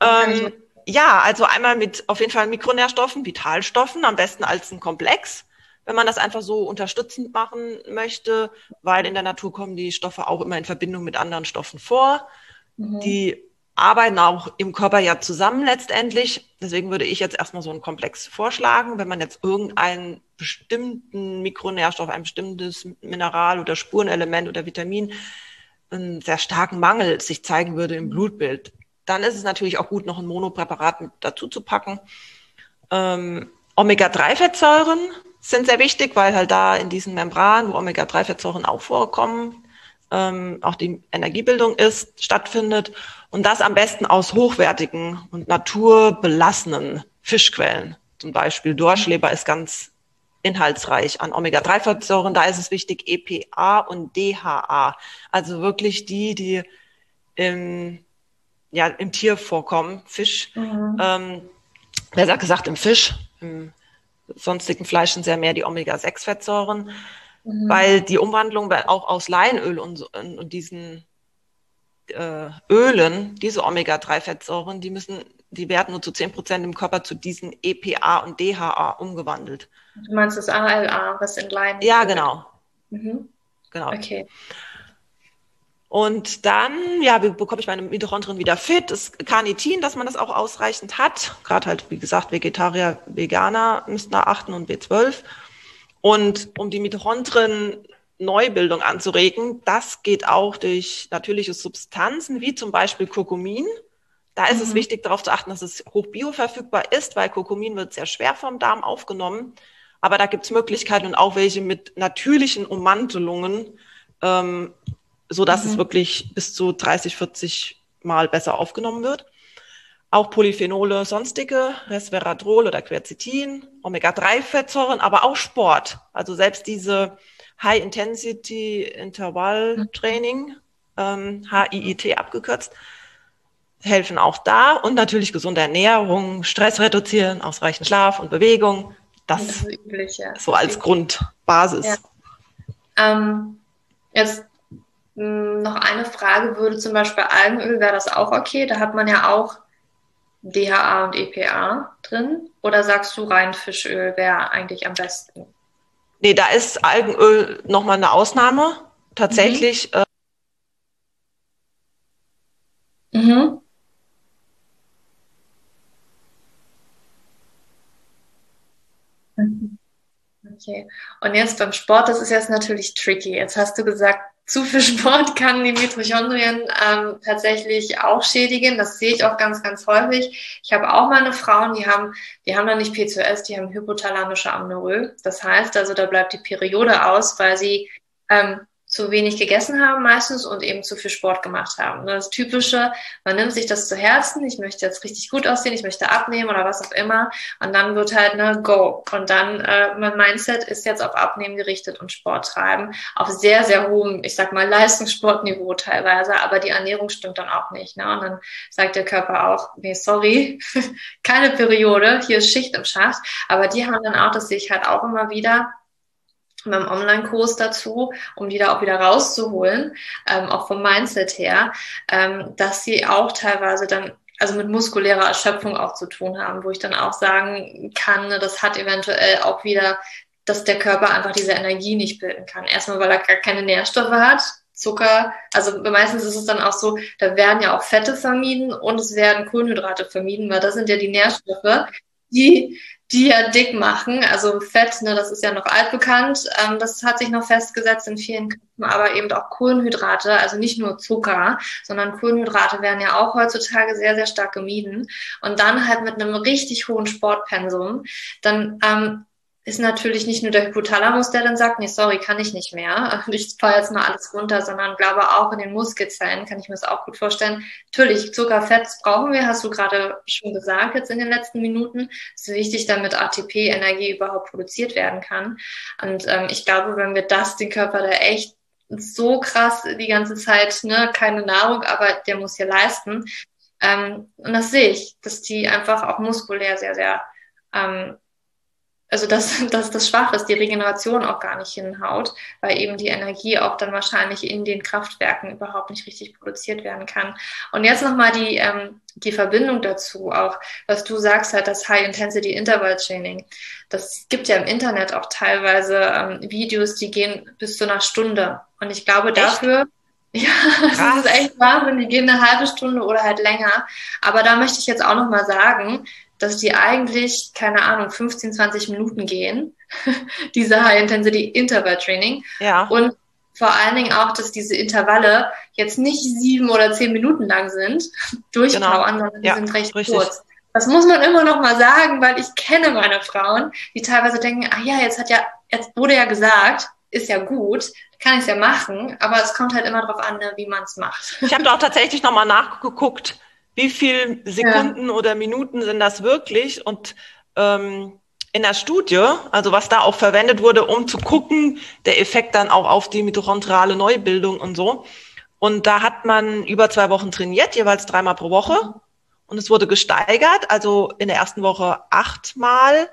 Ähm, ja, also einmal mit auf jeden Fall Mikronährstoffen, Vitalstoffen, am besten als ein Komplex, wenn man das einfach so unterstützend machen möchte, weil in der Natur kommen die Stoffe auch immer in Verbindung mit anderen Stoffen vor. Mhm. Die arbeiten auch im Körper ja zusammen letztendlich. Deswegen würde ich jetzt erstmal so einen Komplex vorschlagen. Wenn man jetzt irgendeinen bestimmten Mikronährstoff, ein bestimmtes Mineral oder Spurenelement oder Vitamin einen sehr starken Mangel sich zeigen würde im Blutbild, dann ist es natürlich auch gut, noch ein Monopräparat mit dazu zu packen. Ähm, Omega-3-Fettsäuren sind sehr wichtig, weil halt da in diesen Membranen, wo Omega-3-Fettsäuren auch vorkommen, ähm, auch die Energiebildung ist, stattfindet. Und das am besten aus hochwertigen und naturbelassenen Fischquellen. Zum Beispiel Dorschleber ist ganz inhaltsreich an Omega-3-Fettsäuren. Da ist es wichtig EPA und DHA. Also wirklich die, die im ja, im Tier vorkommen, Fisch. Mhm. Ähm, besser gesagt im Fisch, im sonstigen Fleisch sind sehr mehr die Omega-6-Fettsäuren, mhm. weil die Umwandlung auch aus Leinöl und, und diesen äh, Ölen, diese Omega-3-Fettsäuren, die müssen, die werden nur zu 10 Prozent im Körper zu diesen EPA und DHA umgewandelt. Du meinst das ALA, was in Lein? Ja, genau. Mhm. Genau. Okay. Und dann, ja, bekomme ich meine Mitochondrien wieder fit. Das Carnitin, dass man das auch ausreichend hat. Gerade halt, wie gesagt, Vegetarier, Veganer müssten da achten und B12. Und um die Mitochondrien Neubildung anzuregen, das geht auch durch natürliche Substanzen, wie zum Beispiel Kurkumin. Da ist mhm. es wichtig, darauf zu achten, dass es hoch bioverfügbar ist, weil Kurkumin wird sehr schwer vom Darm aufgenommen. Aber da gibt es Möglichkeiten und auch welche mit natürlichen Ummantelungen, ähm, so dass mhm. es wirklich bis zu 30, 40 Mal besser aufgenommen wird. Auch Polyphenole, sonstige, Resveratrol oder Quercetin, Omega-3-Fettsäuren, aber auch Sport. Also selbst diese High-Intensity-Intervall-Training, ähm, HIIT abgekürzt, helfen auch da. Und natürlich gesunde Ernährung, Stress reduzieren, ausreichend Schlaf und Bewegung. Das, das üblich, ja. so als Grundbasis. Ja. Ähm, jetzt noch eine Frage, würde zum Beispiel Algenöl, wäre das auch okay? Da hat man ja auch DHA und EPA drin. Oder sagst du rein Fischöl wäre eigentlich am besten? Nee, da ist Algenöl nochmal eine Ausnahme. Tatsächlich. Mhm. Äh, mhm. Okay. Und jetzt beim Sport, das ist jetzt natürlich tricky. Jetzt hast du gesagt, zu viel Sport kann die Mitochondrien ähm, tatsächlich auch schädigen. Das sehe ich auch ganz, ganz häufig. Ich habe auch meine Frauen, die haben, die haben dann nicht PCOS, die haben hypothalamische Amnorö. Das heißt also, da bleibt die Periode aus, weil sie ähm, zu wenig gegessen haben meistens und eben zu viel Sport gemacht haben. Das Typische, man nimmt sich das zu Herzen, ich möchte jetzt richtig gut aussehen, ich möchte abnehmen oder was auch immer und dann wird halt ne Go und dann äh, mein Mindset ist jetzt auf Abnehmen gerichtet und Sport treiben auf sehr sehr hohem, ich sag mal Leistungssportniveau teilweise, aber die Ernährung stimmt dann auch nicht. Ne? Und dann sagt der Körper auch, nee sorry, keine Periode, hier ist Schicht im Schacht. Aber die haben dann auch, das sehe ich halt auch immer wieder beim Online-Kurs dazu, um die da auch wieder rauszuholen, ähm, auch vom Mindset her, ähm, dass sie auch teilweise dann also mit muskulärer Erschöpfung auch zu tun haben, wo ich dann auch sagen kann, ne, das hat eventuell auch wieder, dass der Körper einfach diese Energie nicht bilden kann. Erstmal, weil er gar keine Nährstoffe hat, Zucker, also meistens ist es dann auch so, da werden ja auch Fette vermieden und es werden Kohlenhydrate vermieden, weil das sind ja die Nährstoffe, die die ja dick machen. Also Fett, ne, das ist ja noch altbekannt. Ähm, das hat sich noch festgesetzt in vielen Köpfen, aber eben auch Kohlenhydrate, also nicht nur Zucker, sondern Kohlenhydrate werden ja auch heutzutage sehr, sehr stark gemieden. Und dann halt mit einem richtig hohen Sportpensum, dann ähm, ist natürlich nicht nur der Hypothalamus, der dann sagt, nee, sorry, kann ich nicht mehr. Ich fahre jetzt mal alles runter, sondern glaube auch in den Muskelzellen kann ich mir das auch gut vorstellen. Natürlich, Zucker, Fett brauchen wir, hast du gerade schon gesagt jetzt in den letzten Minuten. Es ist wichtig, damit ATP-Energie überhaupt produziert werden kann. Und ähm, ich glaube, wenn wir das den Körper da echt so krass die ganze Zeit, ne, keine Nahrung, aber der muss hier leisten. Ähm, und das sehe ich, dass die einfach auch muskulär sehr, sehr ähm, also dass, dass das schwach ist, die Regeneration auch gar nicht hinhaut, weil eben die Energie auch dann wahrscheinlich in den Kraftwerken überhaupt nicht richtig produziert werden kann. Und jetzt nochmal die, ähm, die Verbindung dazu, auch was du sagst, halt das High-Intensity Interval Training. Das gibt ja im Internet auch teilweise ähm, Videos, die gehen bis zu einer Stunde. Und ich glaube, dafür, ja, das ist echt Wahnsinn. Die gehen eine halbe Stunde oder halt länger. Aber da möchte ich jetzt auch nochmal sagen, dass die eigentlich, keine Ahnung, 15, 20 Minuten gehen, diese High-Intensity-Interval-Training. Ja. Und vor allen Dingen auch, dass diese Intervalle jetzt nicht sieben oder zehn Minuten lang sind, durchpowern, genau. sondern die ja, sind recht richtig. kurz. Das muss man immer noch mal sagen, weil ich kenne meine Frauen, die teilweise denken, ah ja, jetzt hat ja, jetzt wurde ja gesagt, ist ja gut, kann ich es ja machen, aber es kommt halt immer darauf an, ne, wie man es macht. Ich habe da auch tatsächlich nochmal nachgeguckt, wie viel Sekunden ja. oder Minuten sind das wirklich? Und ähm, in der Studie, also was da auch verwendet wurde, um zu gucken, der Effekt dann auch auf die mitochondriale Neubildung und so. Und da hat man über zwei Wochen trainiert, jeweils dreimal pro Woche. Und es wurde gesteigert, also in der ersten Woche achtmal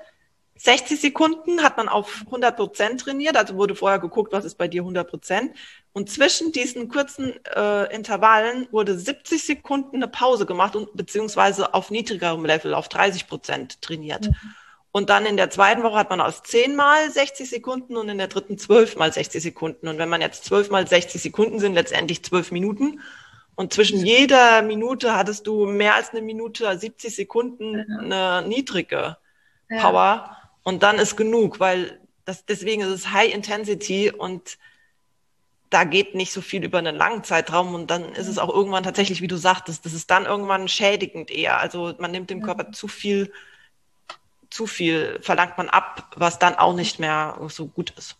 60 Sekunden hat man auf 100 Prozent trainiert, also wurde vorher geguckt, was ist bei dir 100 Prozent. Und zwischen diesen kurzen äh, Intervallen wurde 70 Sekunden eine Pause gemacht und beziehungsweise auf niedrigerem Level, auf 30 Prozent trainiert. Mhm. Und dann in der zweiten Woche hat man aus 10 mal 60 Sekunden und in der dritten 12 mal 60 Sekunden. Und wenn man jetzt 12 mal 60 Sekunden sind, letztendlich 12 Minuten. Und zwischen jeder Minute hattest du mehr als eine Minute, 70 Sekunden eine niedrige Power. Ja. Und dann ist genug, weil das, deswegen ist es High Intensity und da geht nicht so viel über einen langen Zeitraum und dann ist es auch irgendwann tatsächlich, wie du sagtest, das ist dann irgendwann schädigend eher. Also man nimmt dem Körper zu viel, zu viel verlangt man ab, was dann auch nicht mehr so gut ist.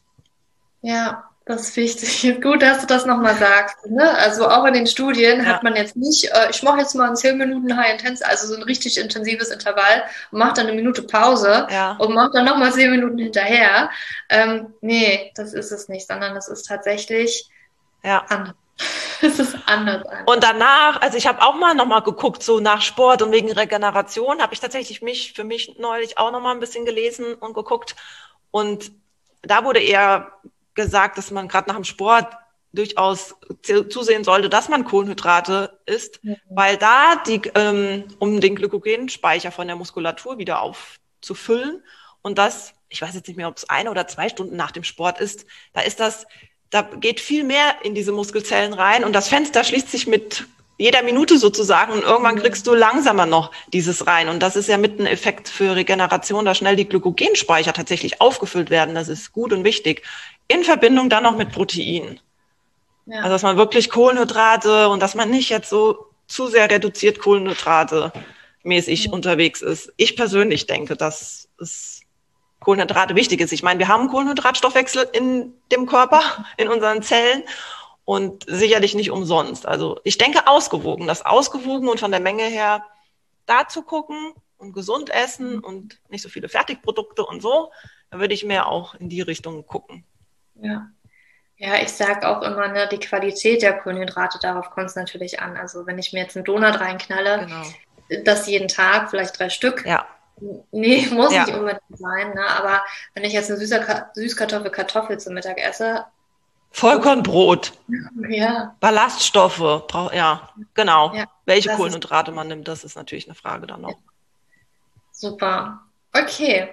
Ja, das ist wichtig. Gut, dass du das nochmal sagst. Ne? Also auch in den Studien ja. hat man jetzt nicht, äh, ich mache jetzt mal ein 10 Minuten High Intense, also so ein richtig intensives Intervall und mache dann eine Minute Pause ja. und mache dann nochmal 10 Minuten hinterher. Ähm, nee, das ist es nicht, sondern das ist tatsächlich ja. anders. Es ist anders. Und danach, also ich habe auch mal nochmal geguckt, so nach Sport und wegen Regeneration, habe ich tatsächlich mich für mich neulich auch nochmal ein bisschen gelesen und geguckt. Und da wurde eher gesagt, dass man gerade nach dem Sport durchaus zusehen sollte, dass man Kohlenhydrate isst, mhm. weil da die, ähm, um den Glykogenspeicher von der Muskulatur wieder aufzufüllen und das, ich weiß jetzt nicht mehr, ob es eine oder zwei Stunden nach dem Sport ist, da ist das, da geht viel mehr in diese Muskelzellen rein und das Fenster schließt sich mit jeder Minute sozusagen und irgendwann mhm. kriegst du langsamer noch dieses rein. Und das ist ja mit ein Effekt für Regeneration, dass schnell die Glykogenspeicher tatsächlich aufgefüllt werden. Das ist gut und wichtig in Verbindung dann noch mit Protein. Ja. Also dass man wirklich Kohlenhydrate und dass man nicht jetzt so zu sehr reduziert Kohlenhydrate mäßig ja. unterwegs ist. Ich persönlich denke, dass es Kohlenhydrate wichtig ist. Ich meine, wir haben Kohlenhydratstoffwechsel in dem Körper, in unseren Zellen und sicherlich nicht umsonst. Also ich denke ausgewogen, das ausgewogen und von der Menge her da zu gucken und gesund essen mhm. und nicht so viele Fertigprodukte und so, da würde ich mehr auch in die Richtung gucken. Ja. Ja, ich sage auch immer, ne, die Qualität der Kohlenhydrate, darauf kommt es natürlich an. Also wenn ich mir jetzt einen Donut reinknalle, genau. das jeden Tag, vielleicht drei Stück. Ja. Nee, muss ja. nicht unbedingt sein, ne? aber wenn ich jetzt eine Süßer Süßkartoffel Kartoffel zum Mittag esse. Vollkornbrot. Ja. Ballaststoffe, ja, genau. Ja, Welche Kohlenhydrate man nimmt, das ist natürlich eine Frage dann noch. Super. Okay.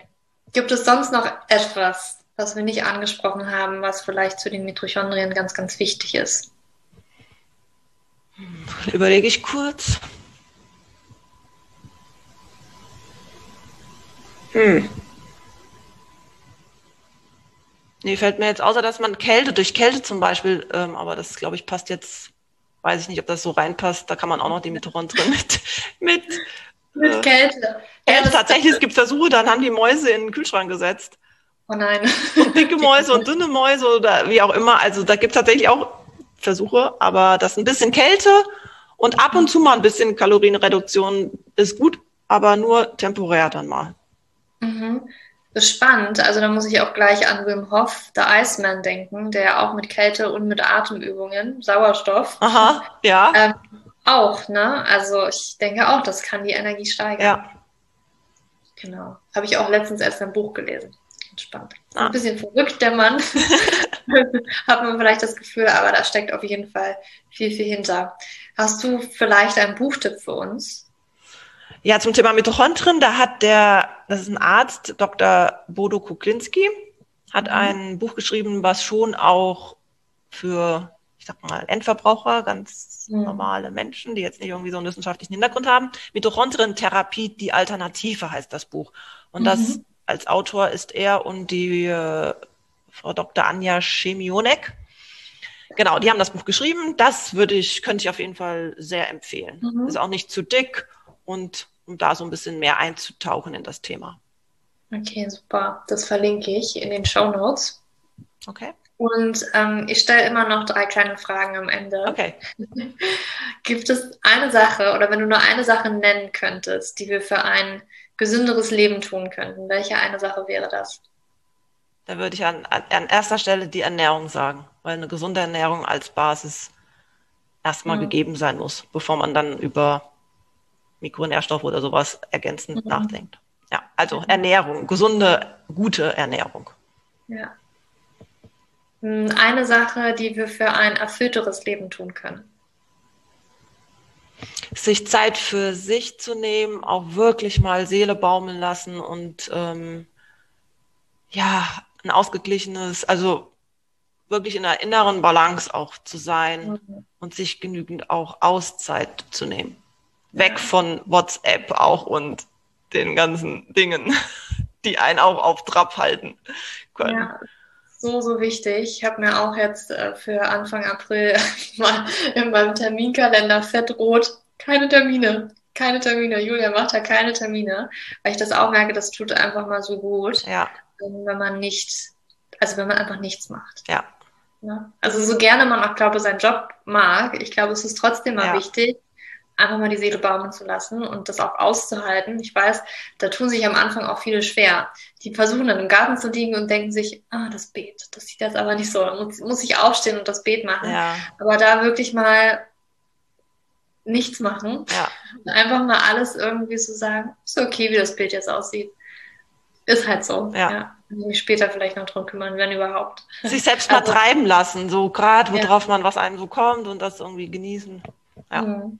Gibt es sonst noch etwas, was wir nicht angesprochen haben, was vielleicht zu den Mitochondrien ganz, ganz wichtig ist? Überlege ich kurz. Hm. Nee, fällt mir jetzt außer, dass man Kälte, durch Kälte zum Beispiel, ähm, aber das, glaube ich, passt jetzt, weiß ich nicht, ob das so reinpasst, da kann man auch noch die Mitochondrien mit, mit, mit äh, Kälte. Ja, tatsächlich, es gibt Versuche, dann haben die Mäuse in den Kühlschrank gesetzt Oh nein. Und dicke Mäuse und dünne Mäuse oder wie auch immer. Also da gibt es tatsächlich auch Versuche, aber das ein bisschen Kälte und ab und zu mal ein bisschen Kalorienreduktion ist gut, aber nur temporär dann mal. Mhm. Spannend. Also da muss ich auch gleich an Wim Hof, der Iceman, denken, der auch mit Kälte und mit Atemübungen, Sauerstoff. Aha, ja. Ähm, auch, ne? Also ich denke auch, das kann die Energie steigern. Ja. Genau. Habe ich auch letztens erst ein Buch gelesen. Spannend. Ah. Ein bisschen verrückt, der Mann. Hat man vielleicht das Gefühl, aber da steckt auf jeden Fall viel, viel hinter. Hast du vielleicht einen Buchtipp für uns? Ja, zum Thema Mitochondrien, da hat der, das ist ein Arzt, Dr. Bodo Kuklinski, hat Mhm. ein Buch geschrieben, was schon auch für, ich sag mal, Endverbraucher, ganz Mhm. normale Menschen, die jetzt nicht irgendwie so einen wissenschaftlichen Hintergrund haben, Mitochondrientherapie, die Alternative heißt das Buch. Und das Mhm. als Autor ist er und die äh, Frau Dr. Anja Schemionek. Genau, die haben das Buch geschrieben. Das würde ich, könnte ich auf jeden Fall sehr empfehlen. Mhm. Ist auch nicht zu dick und um da so ein bisschen mehr einzutauchen in das Thema. Okay, super. Das verlinke ich in den Show Notes. Okay? Und ähm, ich stelle immer noch drei kleine Fragen am Ende. Okay. Gibt es eine Sache oder wenn du nur eine Sache nennen könntest, die wir für ein gesünderes Leben tun könnten, welche eine Sache wäre das? Da würde ich an, an, erster Stelle die Ernährung sagen, weil eine gesunde Ernährung als Basis erstmal Mhm. gegeben sein muss, bevor man dann über Mikronährstoffe oder sowas ergänzend Mhm. nachdenkt. Ja, also Ernährung, gesunde, gute Ernährung. Ja. Hm, Eine Sache, die wir für ein erfüllteres Leben tun können. sich Zeit für sich zu nehmen, auch wirklich mal Seele baumeln lassen und ähm, ja, ein ausgeglichenes, also wirklich in einer inneren Balance auch zu sein Mhm. und sich genügend auch Auszeit zu nehmen. Weg von WhatsApp auch und den ganzen Dingen, die einen auch auf Trab halten können. Ja, so, so wichtig. Ich habe mir auch jetzt äh, für Anfang April mal in meinem Terminkalender fettrot keine Termine. Keine Termine. Julia macht da keine Termine, weil ich das auch merke, das tut einfach mal so gut, Ja, wenn man nicht, also wenn man einfach nichts macht. ja, Ne? Also so gerne man auch, glaube ich, seinen Job mag, ich glaube, es ist trotzdem mal Ja. wichtig, einfach mal die Seele baumeln zu lassen und das auch auszuhalten. Ich weiß, da tun sich am Anfang auch viele schwer. Die versuchen dann im Garten zu liegen und denken sich, ah, das Beet, das sieht jetzt aber nicht so, da muss, muss ich aufstehen und das Beet machen. ja, Aber da wirklich mal nichts machen, ja, einfach mal alles irgendwie so sagen, ist okay, wie das Bild jetzt aussieht. Ist halt so. Ja. Mich später vielleicht noch drum kümmern, wenn überhaupt. sich selbst mal Also- treiben lassen, so gerade Ja. worauf man, was einem so kommt und das irgendwie genießen. Ja. Mhm.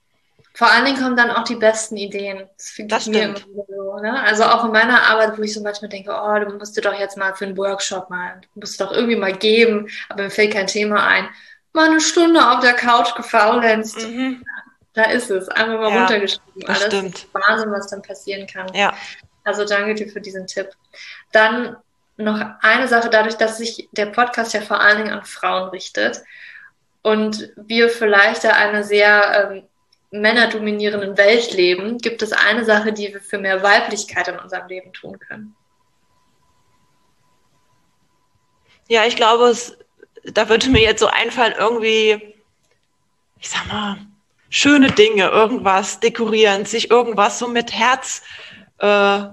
Vor allen Dingen kommen dann auch die besten Ideen. Das finde ich mir immer stimmt. wieder so. Ne? Also auch in meiner Arbeit, wo ich so manchmal denke, oh, du musst dir doch jetzt mal für einen Workshop mal, du musst doch irgendwie mal geben, aber mir fällt kein Thema ein. Mal eine Stunde auf der Couch gefaulenzt, Mhm. da ist es. Einfach mal Ja, runtergeschrieben. das Alles stimmt. Wahnsinn, was dann passieren kann. Ja, Also danke dir für diesen Tipp. Dann noch eine Sache, dadurch, dass sich der Podcast ja vor allen Dingen an Frauen richtet und wir vielleicht da eine sehr ähm, männerdominierenden Welt leben, gibt es eine Sache, die wir für mehr Weiblichkeit in unserem Leben tun können. ja, ich glaube, es, da würde mir jetzt so einfallen, irgendwie, ich sag mal, schöne Dinge, irgendwas dekorieren, sich irgendwas so mit Herz, äh,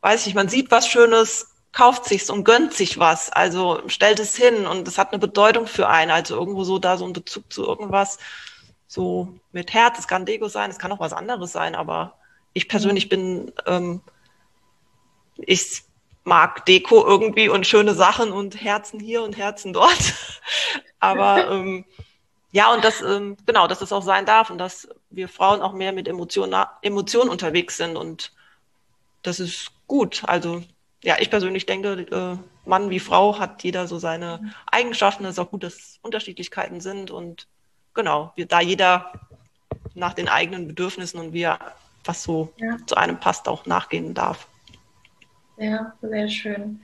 weiß ich, man sieht was Schönes, kauft sich's und gönnt sich was, also stellt es hin und es hat eine Bedeutung für einen, also irgendwo so da so ein Bezug zu irgendwas, so mit Herz, es kann Deko sein, es kann auch was anderes sein, aber ich persönlich bin, ähm, ich mag Deko irgendwie und schöne Sachen und Herzen hier und Herzen dort. Aber ähm, ja, und das, ähm, genau, dass das auch sein darf und dass wir Frauen auch mehr mit Emotionen, Emotionen unterwegs sind und das ist gut. Also ja, ich persönlich denke, äh, Mann wie Frau hat jeder so seine Eigenschaften. Es ist auch gut, dass Unterschiedlichkeiten sind und genau, wir, da jeder nach den eigenen Bedürfnissen und wie er was so Ja. zu einem passt, auch nachgehen darf. Ja, sehr schön.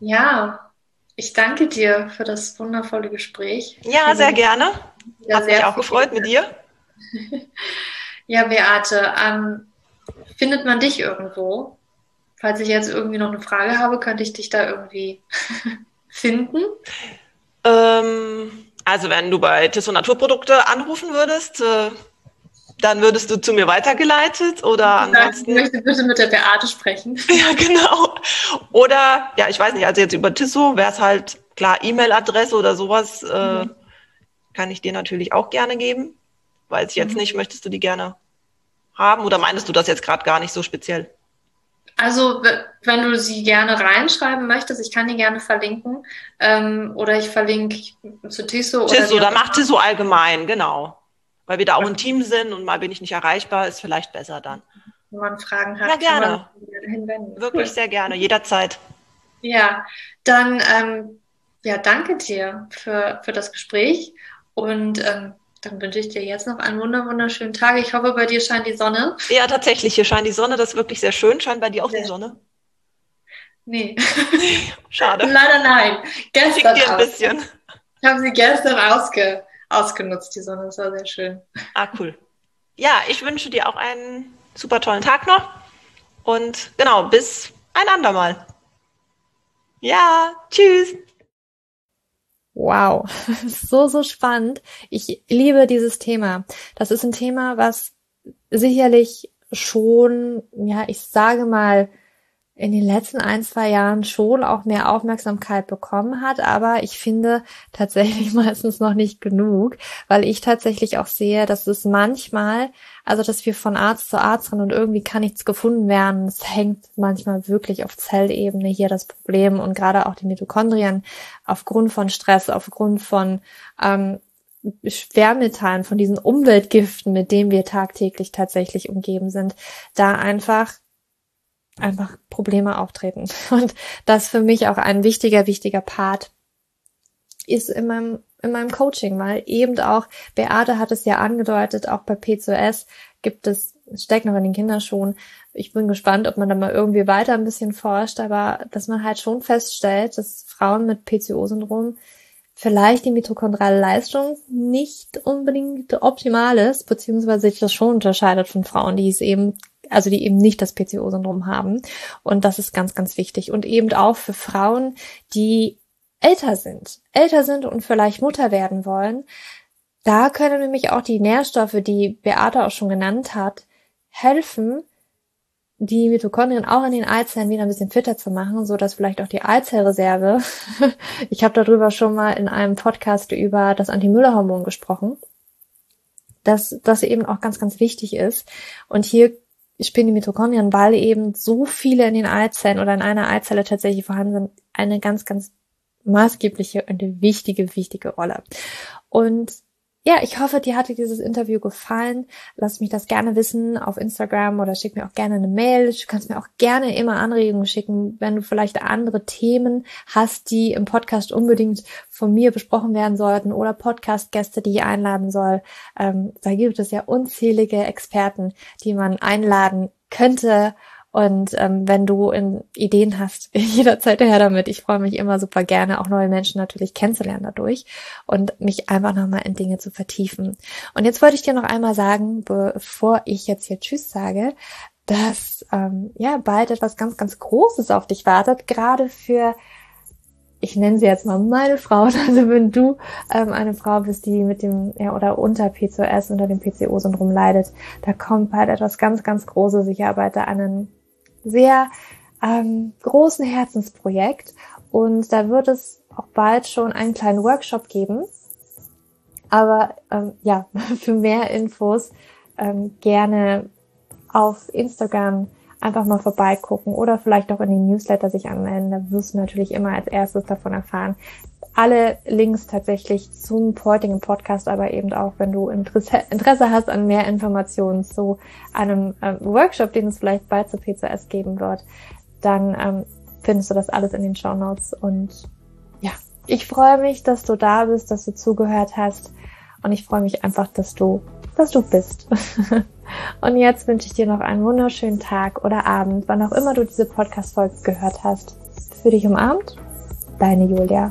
Ja, ich danke dir für das wundervolle Gespräch. Ja, sehr gerne. Ja, Hat mich sehr auch viel- gefreut mit dir. Ja, Beate, ähm, findet man dich irgendwo? falls ich jetzt irgendwie noch eine Frage habe, könnte ich dich da irgendwie finden? Ähm, also wenn du bei Tissot Naturprodukte anrufen würdest, äh, dann würdest du zu mir weitergeleitet oder ansonsten. Ich möchte bitte mit der Beate sprechen. Ja, genau. Oder, ja, ich weiß nicht, also jetzt über Tissot wäre es halt klar, E-Mail-Adresse oder sowas äh, mhm. kann ich dir natürlich auch gerne geben. Weiß ich jetzt mhm. nicht, möchtest du die gerne haben oder meinst du das jetzt gerade gar nicht so speziell? Also, wenn du sie gerne reinschreiben möchtest, ich kann die gerne verlinken. Ähm, oder ich verlinke zu Tissot. Tissot, oder mach Tissot allgemein, genau. Weil wir da auch ein Team sind und mal bin ich nicht erreichbar, ist vielleicht besser dann. Wenn man Fragen hat, ja, gerne hinwenden. Wirklich cool. sehr gerne, jederzeit. Ja, dann ähm, ja, danke dir für, für das Gespräch und ähm, dann wünsche ich dir jetzt noch einen wunder wunderschönen Tag. Ich hoffe, bei dir scheint die Sonne. Ja, tatsächlich, hier scheint die Sonne. Das ist wirklich sehr schön. Scheint bei dir auch ja. die Sonne? Nee. Schade. Leider nein. Gestern dir ein bisschen. Ich habe sie gestern ausge, ausgenutzt, die Sonne. Das war sehr schön. Ah, cool. Ja, ich wünsche dir auch einen super tollen Tag noch. Und genau, bis ein andermal. Ja, tschüss. Wow, so, so spannend. Ich liebe dieses Thema. Das ist ein Thema, was sicherlich schon, ja, ich sage mal, in den letzten ein, zwei Jahren schon auch mehr Aufmerksamkeit bekommen hat, aber ich finde tatsächlich meistens noch nicht genug, weil ich tatsächlich auch sehe, dass es manchmal, also dass wir von Arzt zu Arzt rennen und irgendwie kann nichts gefunden werden. Es hängt manchmal wirklich auf Zellebene hier das Problem und gerade auch die Mitochondrien aufgrund von Stress, aufgrund von ähm, Schwermetallen, von diesen Umweltgiften, mit denen wir tagtäglich tatsächlich umgeben sind, da einfach einfach Probleme auftreten. Und das für mich auch ein wichtiger, wichtiger Part ist in meinem, in meinem Coaching, weil eben auch, Beate hat es ja angedeutet, auch bei PCOS gibt es, steckt noch in den Kinderschuhen. Ich bin gespannt, ob man da mal irgendwie weiter ein bisschen forscht, aber dass man halt schon feststellt, dass Frauen mit PCO-Syndrom vielleicht die mitochondriale Leistung nicht unbedingt optimal ist, beziehungsweise sich das schon unterscheidet von Frauen, die es eben also die eben nicht das PCO-Syndrom haben. Und das ist ganz, ganz wichtig. Und eben auch für Frauen, die älter sind, älter sind und vielleicht Mutter werden wollen, da können nämlich auch die Nährstoffe, die Beate auch schon genannt hat, helfen, die Mitochondrien auch in den Eizellen wieder ein bisschen fitter zu machen, so dass vielleicht auch die Eizellreserve. ich habe darüber schon mal in einem Podcast über das Anti-Müller-Hormon gesprochen, dass das eben auch ganz, ganz wichtig ist. Und hier spielen die Mitochondrien, weil eben so viele in den Eizellen oder in einer Eizelle tatsächlich vorhanden sind, eine ganz, ganz maßgebliche und wichtige, wichtige Rolle. Und ja, ich hoffe, dir hatte dieses Interview gefallen. Lass mich das gerne wissen auf Instagram oder schick mir auch gerne eine Mail. Du kannst mir auch gerne immer Anregungen schicken, wenn du vielleicht andere Themen hast, die im Podcast unbedingt von mir besprochen werden sollten oder Podcast-Gäste, die ich einladen soll. Ähm, da gibt es ja unzählige Experten, die man einladen könnte und ähm, wenn du in Ideen hast, jederzeit her damit. Ich freue mich immer super gerne, auch neue Menschen natürlich kennenzulernen dadurch und mich einfach nochmal in Dinge zu vertiefen. Und jetzt wollte ich dir noch einmal sagen, bevor ich jetzt hier Tschüss sage, dass ähm, ja bald etwas ganz, ganz Großes auf dich wartet, gerade für ich nenne sie jetzt mal meine Frau, also wenn du ähm, eine Frau bist, die mit dem ja oder unter PCOS, unter dem PCO-Syndrom leidet, da kommt bald etwas ganz, ganz Großes. Ich arbeite an einem sehr ähm, großen Herzensprojekt und da wird es auch bald schon einen kleinen Workshop geben. Aber ähm, ja, für mehr Infos ähm, gerne auf Instagram einfach mal vorbeigucken oder vielleicht auch in den Newsletter sich anmelden. Da wirst du natürlich immer als erstes davon erfahren. Alle Links tatsächlich zum heutigen Podcast, aber eben auch, wenn du Interesse, Interesse hast an mehr Informationen zu einem ähm, Workshop, den es vielleicht bald zur PCS geben wird, dann ähm, findest du das alles in den Show Notes. Und ja, ich freue mich, dass du da bist, dass du zugehört hast. Und ich freue mich einfach, dass du, dass du bist. Und jetzt wünsche ich dir noch einen wunderschönen Tag oder Abend, wann auch immer du diese Podcast-Folge gehört hast. Für dich umarmt, deine Julia.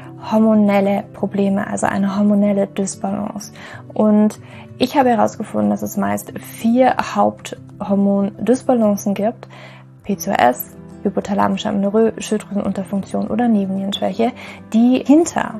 hormonelle Probleme, also eine hormonelle Dysbalance. Und ich habe herausgefunden, dass es meist vier Haupthormon-Dysbalancen gibt. PCOS, hypothalamische Amenorrhoe, Schilddrüsenunterfunktion oder Nebennierenschwäche, die hinter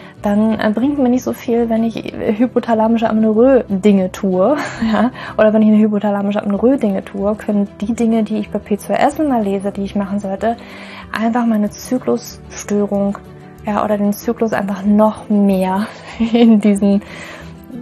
dann äh, bringt mir nicht so viel, wenn ich hypothalamische Amenorrhoe Dinge tue, ja, oder wenn ich eine hypothalamische Amenorrhoe Dinge tue, können die Dinge, die ich bei P2S immer lese, die ich machen sollte, einfach meine Zyklusstörung, ja, oder den Zyklus einfach noch mehr in diesen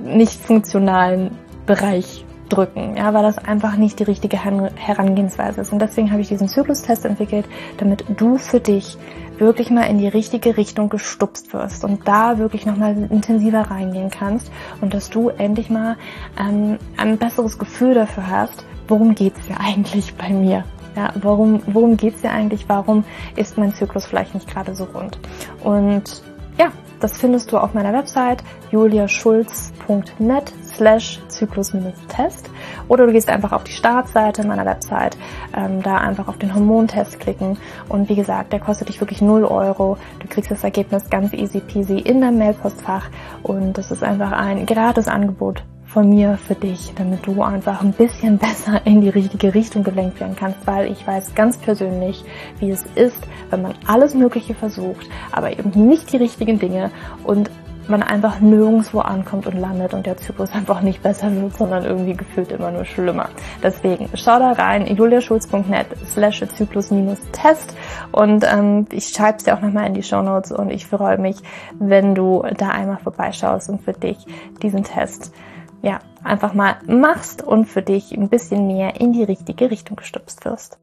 nicht funktionalen Bereich drücken, ja, weil das einfach nicht die richtige Herangehensweise ist. Und deswegen habe ich diesen Zyklustest entwickelt, damit du für dich wirklich mal in die richtige Richtung gestupst wirst und da wirklich nochmal intensiver reingehen kannst und dass du endlich mal ähm, ein besseres Gefühl dafür hast, worum geht's hier eigentlich bei mir? Ja, warum, worum geht's hier eigentlich? Warum ist mein Zyklus vielleicht nicht gerade so rund? Und ja, das findest du auf meiner Website juliaschulz.net slash Zyklus-Test oder du gehst einfach auf die Startseite meiner Website, ähm, da einfach auf den Hormontest klicken. Und wie gesagt, der kostet dich wirklich 0 Euro. Du kriegst das Ergebnis ganz easy peasy in deinem Mailpostfach. Und das ist einfach ein gratis Angebot von mir für dich, damit du einfach ein bisschen besser in die richtige Richtung gelenkt werden kannst, weil ich weiß ganz persönlich, wie es ist, wenn man alles Mögliche versucht, aber eben nicht die richtigen Dinge. Und man einfach nirgendwo ankommt und landet und der Zyklus einfach nicht besser wird, sondern irgendwie gefühlt immer nur schlimmer. Deswegen schau da rein, juliaschulz.net slash Zyklus-Test und ähm, ich schreibe es dir auch nochmal in die Show Notes und ich freue mich, wenn du da einmal vorbeischaust und für dich diesen Test ja, einfach mal machst und für dich ein bisschen mehr in die richtige Richtung gestupst wirst.